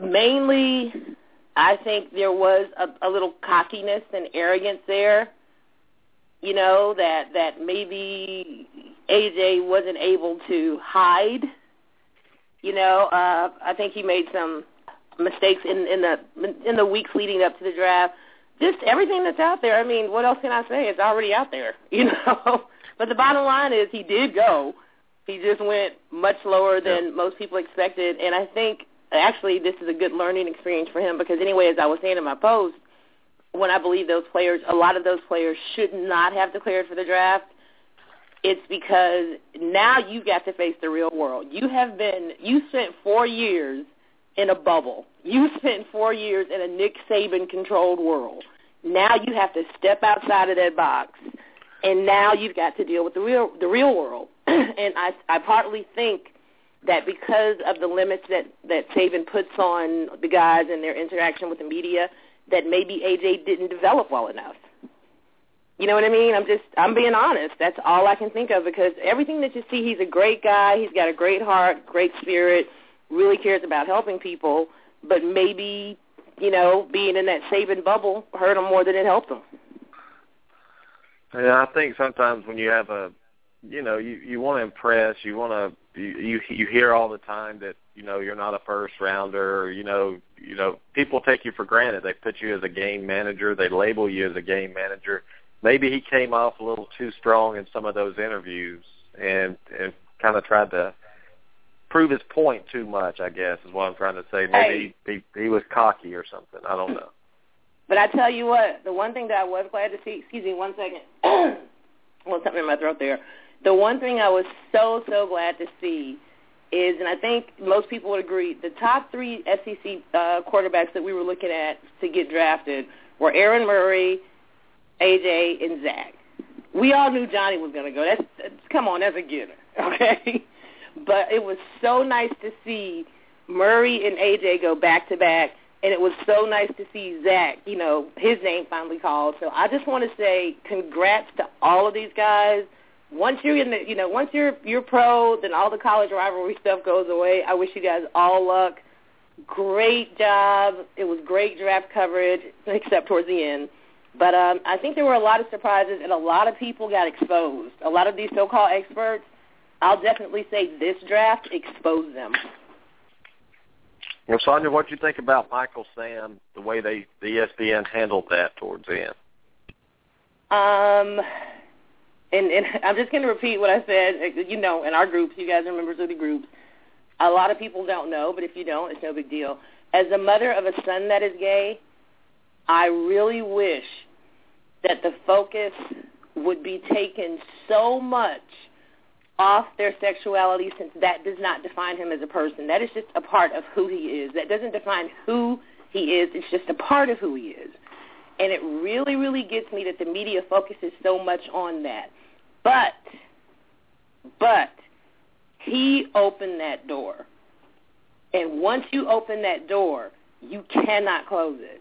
Mainly, I think there was a, a little cockiness and arrogance there. You know that that maybe AJ wasn't able to hide. You know, uh, I think he made some mistakes in in the in the weeks leading up to the draft. Just everything that's out there. I mean, what else can I say? It's already out there. You know. but the bottom line is he did go. He just went much lower than most people expected, and I think actually this is a good learning experience for him because anyway, as I was saying in my post, when I believe those players, a lot of those players should not have declared for the draft, it's because now you got to face the real world. You have been, you spent four years in a bubble. You spent four years in a Nick Saban controlled world. Now you have to step outside of that box, and now you've got to deal with the real, the real world. and I, I partly think that because of the limits that that Saban puts on the guys and their interaction with the media, that maybe AJ didn't develop well enough. You know what I mean? I'm just I'm being honest. That's all I can think of because everything that you see, he's a great guy. He's got a great heart, great spirit, really cares about helping people. But maybe you know being in that Saban bubble hurt him more than it helped him. Yeah, I think sometimes when you have a, you know, you you want to impress, you want to, you, you you hear all the time that you know you're not a first rounder, or, you know, you know people take you for granted. They put you as a game manager, they label you as a game manager. Maybe he came off a little too strong in some of those interviews, and and kind of tried to prove his point too much. I guess is what I'm trying to say. Maybe he he, he was cocky or something. I don't know. But I tell you what, the one thing that I was glad to see, excuse me one second, well, something in my throat there. the one thing I was so so glad to see is, and I think most people would agree, the top three SEC uh, quarterbacks that we were looking at to get drafted were Aaron Murray, AJ, and Zach. We all knew Johnny was going to go. That's, that's come on, that's a given, okay? But it was so nice to see Murray and AJ go back to back, and it was so nice to see Zach, you know, his name finally called. So I just want to say congrats to all of these guys once you're in the, you know, once you're you're pro, then all the college rivalry stuff goes away. I wish you guys all luck. Great job. It was great draft coverage, except towards the end. But um, I think there were a lot of surprises, and a lot of people got exposed. A lot of these so-called experts, I'll definitely say this draft exposed them. Well, Sonya, what do you think about Michael Sam, the way they the ESPN handled that towards the end? Um, and, and I'm just going to repeat what I said. You know, in our groups, you guys are members of the groups. A lot of people don't know, but if you don't, it's no big deal. As a mother of a son that is gay, I really wish that the focus would be taken so much off their sexuality since that does not define him as a person. That is just a part of who he is. That doesn't define who he is. It's just a part of who he is. And it really, really gets me that the media focuses so much on that. But, but, he opened that door. And once you open that door, you cannot close it.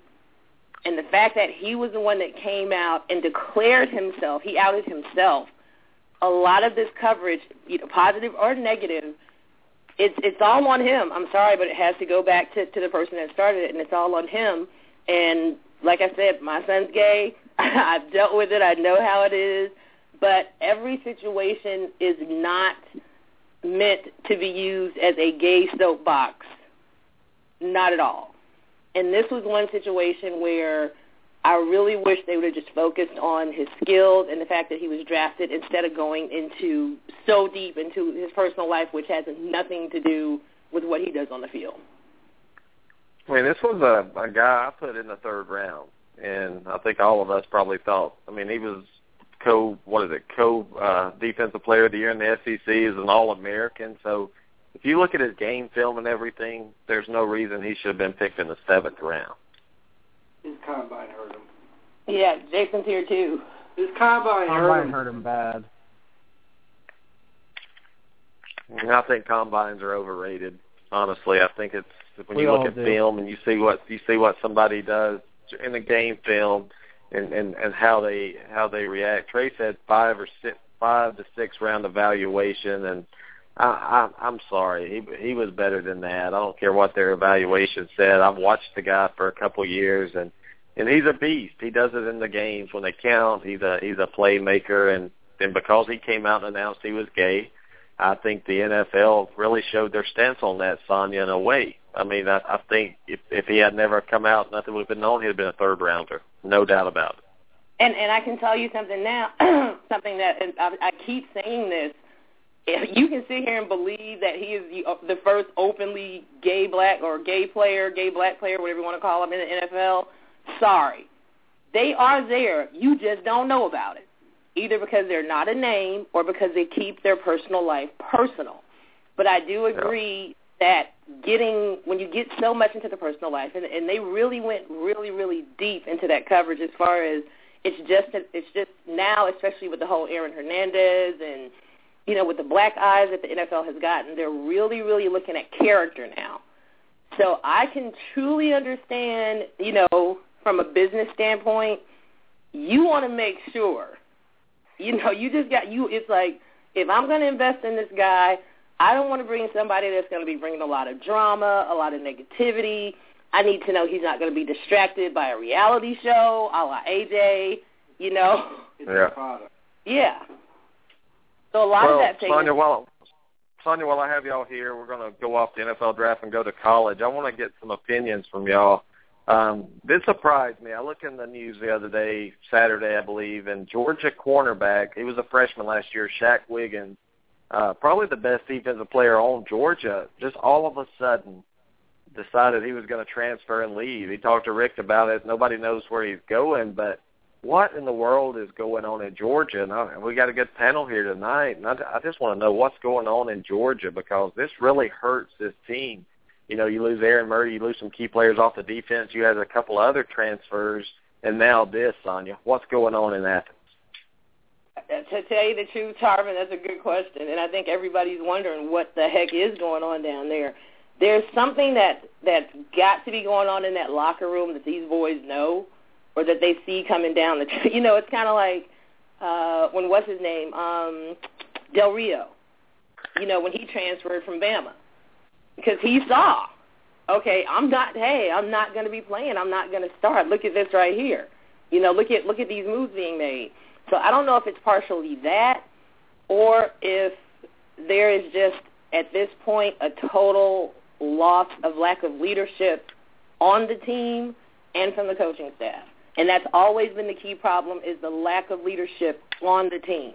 And the fact that he was the one that came out and declared himself, he outed himself. A lot of this coverage, either positive or negative, it's it's all on him. I'm sorry, but it has to go back to to the person that started it, and it's all on him. And like I said, my son's gay. I've dealt with it. I know how it is. But every situation is not meant to be used as a gay soapbox. Not at all. And this was one situation where I really wish they would have just focused on his skills and the fact that he was drafted instead of going into so deep into his personal life, which has nothing to do with what he does on the field. I mean, this was a, a guy I put in the third round, and I think all of us probably thought. I mean, he was co what is it co uh, defensive player of the year in the SEC is an All American. So if you look at his game film and everything, there's no reason he should have been picked in the seventh round. His combine hurt him. Yeah, Jason's here too. His combine, combine hurt him. hurt him bad. I think combines are overrated. Honestly, I think it's when We you look at do. film and you see what you see what somebody does in the game film and and and how they how they react. Trey said five or six five to six round evaluation, and I, I I'm sorry, he he was better than that. I don't care what their evaluation said. I've watched the guy for a couple years, and and he's a beast. He does it in the games when they count. He's a he's a playmaker, and and because he came out and announced he was gay. I think the NFL really showed their stance on that, Sonya, in a way. I mean, I, I think if if he had never come out, nothing would have been known. He'd have been a third rounder, no doubt about it. And and I can tell you something now, something that I, I keep saying this. If you can sit here and believe that he is the, uh, the first openly gay black or gay player, gay black player, whatever you want to call him in the NFL. Sorry, they are there. You just don't know about it, either because they're not a name or because they keep their personal life personal. But I do agree that getting when you get so much into the personal life, and, and they really went really, really deep into that coverage as far as it's just it's just now, especially with the whole Aaron Hernandez and you know with the black eyes that the NFL has gotten, they're really, really looking at character now. So I can truly understand, you know, from a business standpoint, you want to make sure, you know, you just got you. It's like if I'm going to invest in this guy, I don't want to bring somebody that's going to be bringing a lot of drama, a lot of negativity. I need to know he's not going to be distracted by a reality show, a la AJ. You know, It's Yeah. yeah. So a lot well, of that taken. Sonya, while Sonya, while I have y'all here, we're going to go off the NFL draft and go to college. I want to get some opinions from y'all. Um, this surprised me. I looked in the news the other day, Saturday, I believe, and Georgia cornerback. He was a freshman last year, Shaq Wiggins, uh, probably the best defensive player on Georgia. Just all of a sudden, decided he was going to transfer and leave. He talked to Richt about it. Nobody knows where he's going, but what in the world is going on in Georgia? And, I, we got a good panel here tonight, and I, I just want to know what's going on in Georgia because this really hurts this team. You know, you lose Aaron Murray, you lose some key players off the defense, you had a couple of other transfers, and now this, Sonya. What's going on in Athens? To tell you the truth, Tarvin, that's a good question, and I think everybody's wondering what the heck is going on down there. There's something that that's got to be going on in that locker room that these boys know, or that they see coming down the. You know, it's kind of like uh when what's his name, um, Del Rio. You know, when he transferred from Bama, because he saw, okay, I'm not. Hey, I'm not going to be playing. I'm not going to start. Look at this right here. You know, look at look at these moves being made. So I don't know if it's partially that, or if there is just at this point a total loss of lack of leadership on the team and from the coaching staff. And that's always been the key problem is the lack of leadership on the team.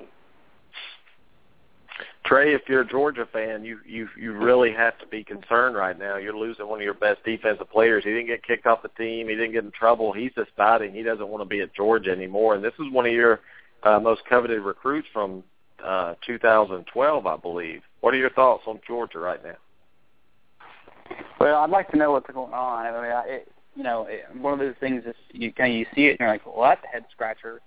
Trey, if you're a Georgia fan, you you you really have to be concerned right now. You're losing one of your best defensive players. He didn't get kicked off the team. He didn't get in trouble. He's deciding he doesn't want to be at Georgia anymore. And this is one of your uh, most coveted recruits from uh, 2012, I believe. What are your thoughts on Georgia right now? Well, I'd like to know what's going on. I mean, I, it, you know, one of those things is you kind of you see it and you're like, well, that's a head scratcher.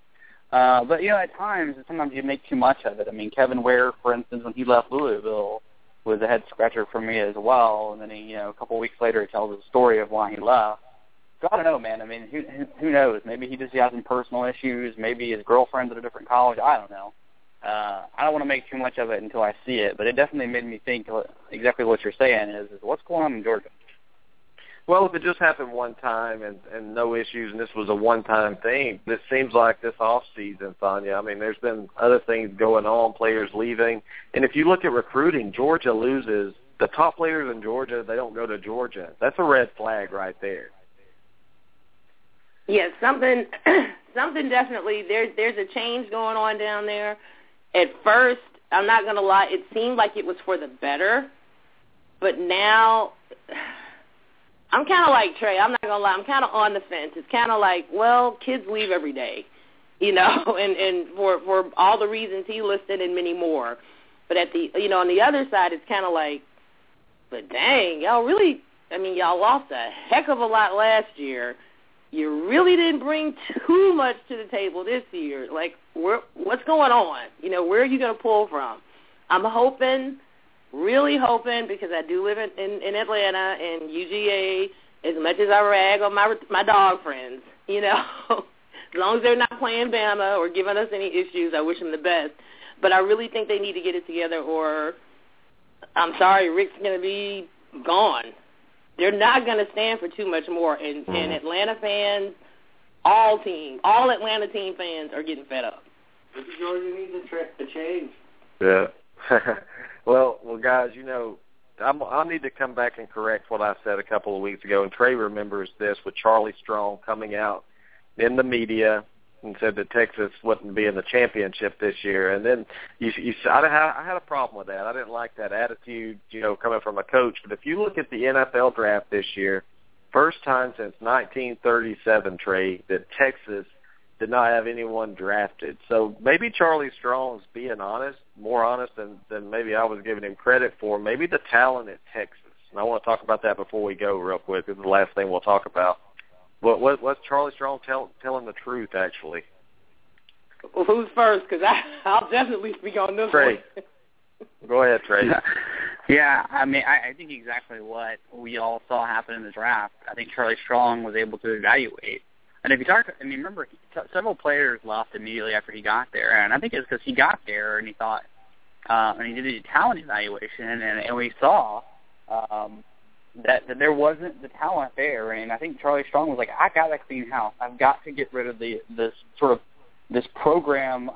Uh, but you know, at times, sometimes you make too much of it. I mean, Kevin Ware, for instance, when he left Louisville, was a head scratcher for me as well. And then he, you know, a couple weeks later, he tells the story of why he left. So I don't know, man. I mean, who who knows? Maybe he just has some personal issues. Maybe his girlfriend's at a different college. I don't know. Uh, I don't want to make too much of it until I see it, but it definitely made me think exactly what you're saying is, is what's going on in Georgia. Well, if it just happened one time and and no issues, and this was a one-time thing, it seems like this off season, Sonya. I mean, there's been other things going on, players leaving, and if you look at recruiting, Georgia loses the top players in Georgia. They don't go to Georgia. That's a red flag right there. Yes, yeah, something, something definitely. There's there's a change going on down there. At first, I'm not gonna lie, it seemed like it was for the better, but now I'm kind of like Trey. I'm not gonna lie. I'm kind of on the fence. It's kind of like, well, kids leave every day, you know, and and for for all the reasons he listed and many more. But at the you know on the other side, it's kind of like, but dang, y'all really. I mean, y'all lost a heck of a lot last year. You really didn't bring too much to the table this year. Like, where, what's going on? You know, where are you going to pull from? I'm hoping really hoping because I do live in, in, in Atlanta and UGA. As much as I rag on my my dog friends, you know, as long as they're not playing Bama or giving us any issues, I wish them the best. But I really think they need to get it together, or I'm sorry, Richt's going to be gone. They're not going to stand for too much more. And, and mm-hmm. Atlanta fans, all team, all Atlanta team fans are getting fed up. Georgia needs a, tra- a change. Yeah. Well, well, guys, you know, I'm, I need to come back and correct what I said a couple of weeks ago. And Trey remembers this with Charlie Strong coming out in the media and said that Texas wouldn't be in the championship this year. And then you, you, I, I had a problem with that. I didn't like that attitude, you know, coming from a coach. But if you look at the NFL draft this year, first time since 1937, Trey, that Texas did not have anyone drafted. So maybe Charlie Strong's being honest, more honest than than maybe I was giving him credit for. Maybe the talent at Texas. And I want to talk about that before we go real quick. This is the last thing we'll talk about. What what what's Charlie Strong tell, telling the truth actually? Well, who's first? Because I'll definitely speak on this Trey. one. Go ahead, Trey. yeah, I mean, I, I think exactly what we all saw happen in the draft. I think Charlie Strong was able to evaluate and if you talk, I mean, remember, several players left immediately after he got there, and I think it's because he got there and he thought, uh, and he did a talent evaluation, and, and we saw um, that, that there wasn't the talent there, and I think Charlie Strong was like, I got to clean house. I've got to get rid of the this sort of this program,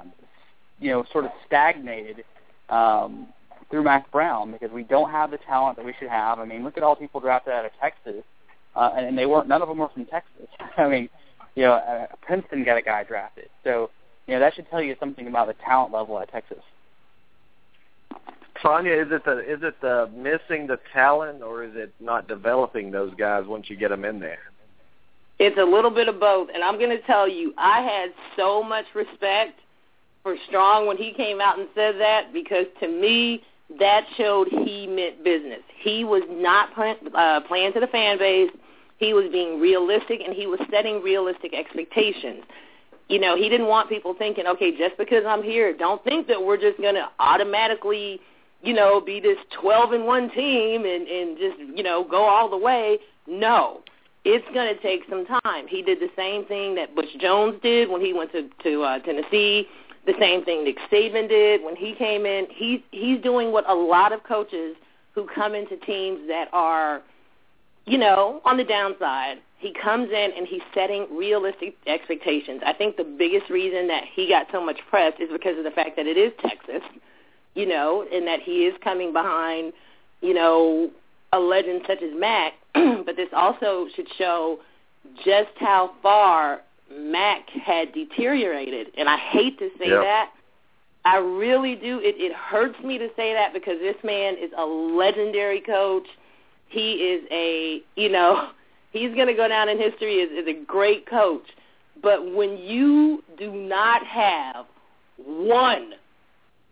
you know, sort of stagnated um, through Mack Brown because we don't have the talent that we should have. I mean, look at all the people drafted out of Texas, uh, and they weren't. None of them were from Texas. I mean you know, uh, Princeton got a guy drafted. So, you know, that should tell you something about the talent level at Texas. Sonya, is it the is it the missing the talent, or is it not developing those guys once you get them in there? It's a little bit of both, and I'm going to tell you, I had so much respect for Strong when he came out and said that because to me, that showed he meant business. He was not plan, uh, playing to the fan base. He was being realistic, and he was setting realistic expectations. You know, he didn't want people thinking, okay, just because I'm here, don't think that we're just going to automatically, you know, be this 12 and one team and and just you know go all the way. No, it's going to take some time. He did the same thing that Butch Jones did when he went to to uh, Tennessee. The same thing Nick Saban did when he came in. He's he's doing what a lot of coaches who come into teams that are, you know, on the downside. He comes in and he's setting realistic expectations. I think the biggest reason that he got so much press is because of the fact that it is Texas, you know, and that he is coming behind, you know, a legend such as Mack. but this also should show just how far Mack had deteriorated. And I hate to say Yep. that. I really do. It, it hurts me to say that because this man is a legendary coach. He is a, you know, he's going to go down in history as, as a great coach. But when you do not have one,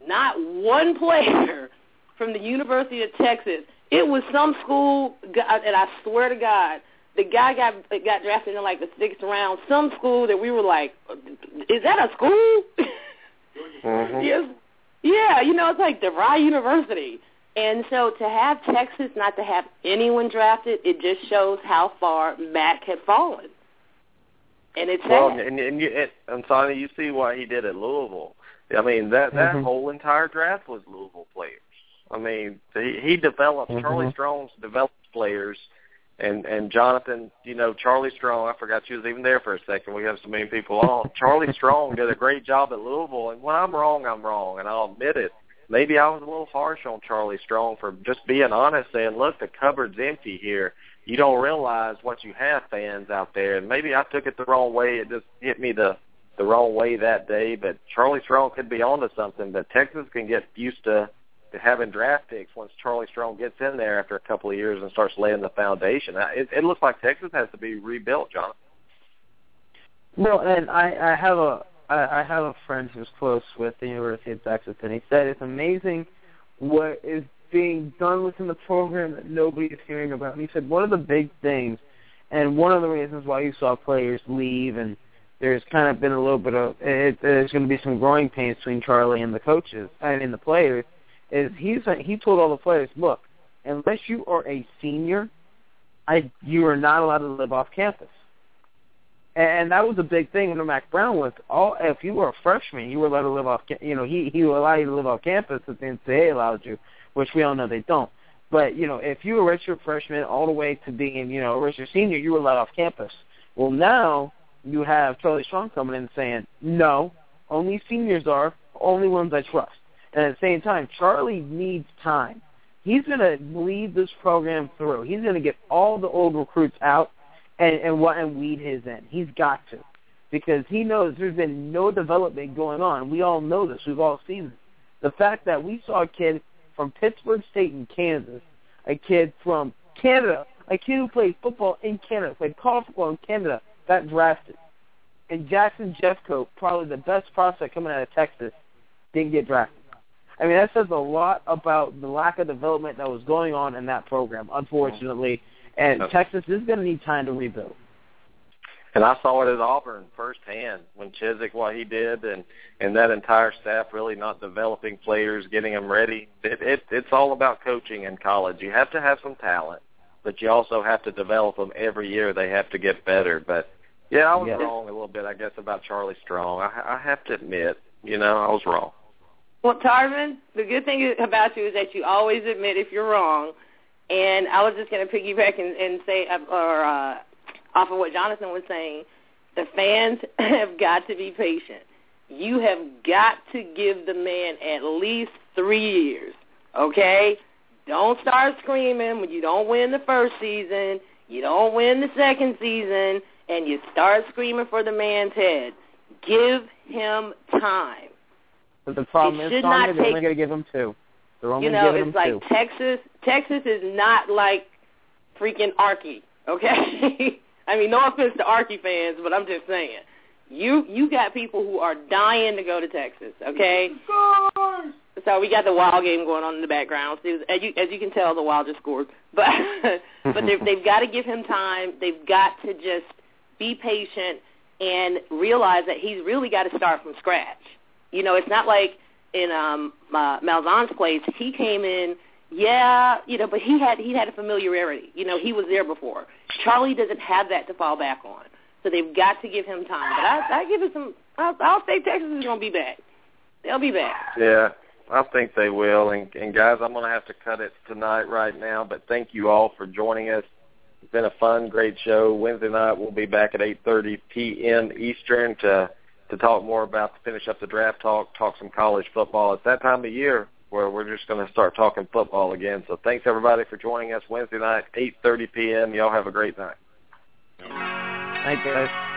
not one player from the University of Texas, it was some school, and I swear to God, the guy got got drafted in like the sixth round. Some school that we were like, is that a school? Mhm. yes. Yeah, you know, it's like DeVry University. And so to have Texas not to have anyone drafted, it just shows how far Mack had fallen. And it's Well, sad. and and, you, and, and Sonny, you see why he did at Louisville. I mean, that that Mhm. whole entire draft was Louisville players. I mean, he, he developed Mhm. Charlie Strong's developed players, and and Jonathan, you know, Charlie Strong. I forgot she was even there for a second. We have so many people on. Charlie Strong did a great job at Louisville, and when I'm wrong, I'm wrong, and I'll admit it. Maybe I was a little harsh on Charlie Strong for just being honest, saying, "Look, the cupboard's empty here." you don't realize what you have fans out there. And maybe I took it the wrong way. It just hit me the the wrong way that day. But Charlie Strong could be onto something. But Texas can get used to, to having draft picks once Charlie Strong gets in there after a couple of years and starts laying the foundation. It, it looks like Texas has to be rebuilt, John. Well, and I, I have a I, I have a friend who's close with the University of Texas, and he said it's amazing what is being done within the program that nobody is hearing about. And he said one of the big things, and one of the reasons why you saw players leave, and there's kind of been a little bit of it, there's going to be some growing pains between Charlie and the coaches I mean the players. Is he's he told all the players, look, unless you are a senior, I you are not allowed to live off campus. And that was a big thing under Mack Brown was all if you were a freshman, you were allowed to live off. You know, he he would allow you to live off campus if the NCAA allowed you, which we all know they don't. But you know, if you were a redshirt freshman all the way to being you know a redshirt senior, you were allowed off campus. Well, now you have Charlie Strong coming in saying, no, only seniors are only ones I trust. And at the same time, Charlie needs time. He's going to lead this program through. He's going to get all the old recruits out and and what and weed his in. He's got to because he knows there's been no development going on. We all know this. We've all seen this. The fact that we saw a kid from Pittsburg State in Kansas, a kid from Canada, a kid who played football in Canada, played college football in Canada, got drafted. And Jackson Jeffcoat, probably the best prospect coming out of Texas, didn't get drafted. I mean, that says a lot about the lack of development that was going on in that program, unfortunately. And Yep. Texas is going to need time to rebuild. And I saw it at Auburn firsthand when Chizik what he did, and and that entire staff really not developing players, getting them ready. It, it it's all about coaching in college. You have to have some talent, but you also have to develop them every year. They have to get better. But yeah, I was Yes. wrong a little bit, I guess, about Charlie Strong. I, I have to admit, you know, I was wrong. Well, Tarvin, the good thing about you is that you always admit if you're wrong. And I was just going to piggyback and, and say, uh, or uh, off of what Jonathan was saying, the fans have got to be patient. You have got to give the man at least three years, okay? Don't start screaming when you don't win the first season, you don't win the second season, and you start screaming for the man's head. Give him time. But the problem It is, should Sonya, not they're only going to give them two. They're only you know, it's like two. Texas. Texas is not like freaking Arky, okay? I mean, no offense to Archie fans, but I'm just saying, you you got people who are dying to go to Texas. Okay. So we got the Wild game going on in the background. As you as you can tell, the Wild just scored, but but they've, they've got to give him time. They've got to just be patient and realize that he's really got to start from scratch. You know, it's not like in um uh, Malzahn's place. He came in, yeah, you know, but he had he had a familiarity. You know, he was there before. Charlie doesn't have that to fall back on, so they've got to give him time. But I, I give it some. I'll, I'll say Texas is going to be back. They'll be back. Yeah, I think they will. And, and guys, I'm going to have to cut it tonight right now. But thank you all for joining us. It's been a fun, great show. Wednesday night we'll be back at 8:30 p.m. Eastern to to talk more about to finish up the draft talk, talk some college football. It's that time of year where we're just going to start talking football again. So thanks everybody for joining us Wednesday night, 8:30 p.m. Y'all have a great night. Night, guys.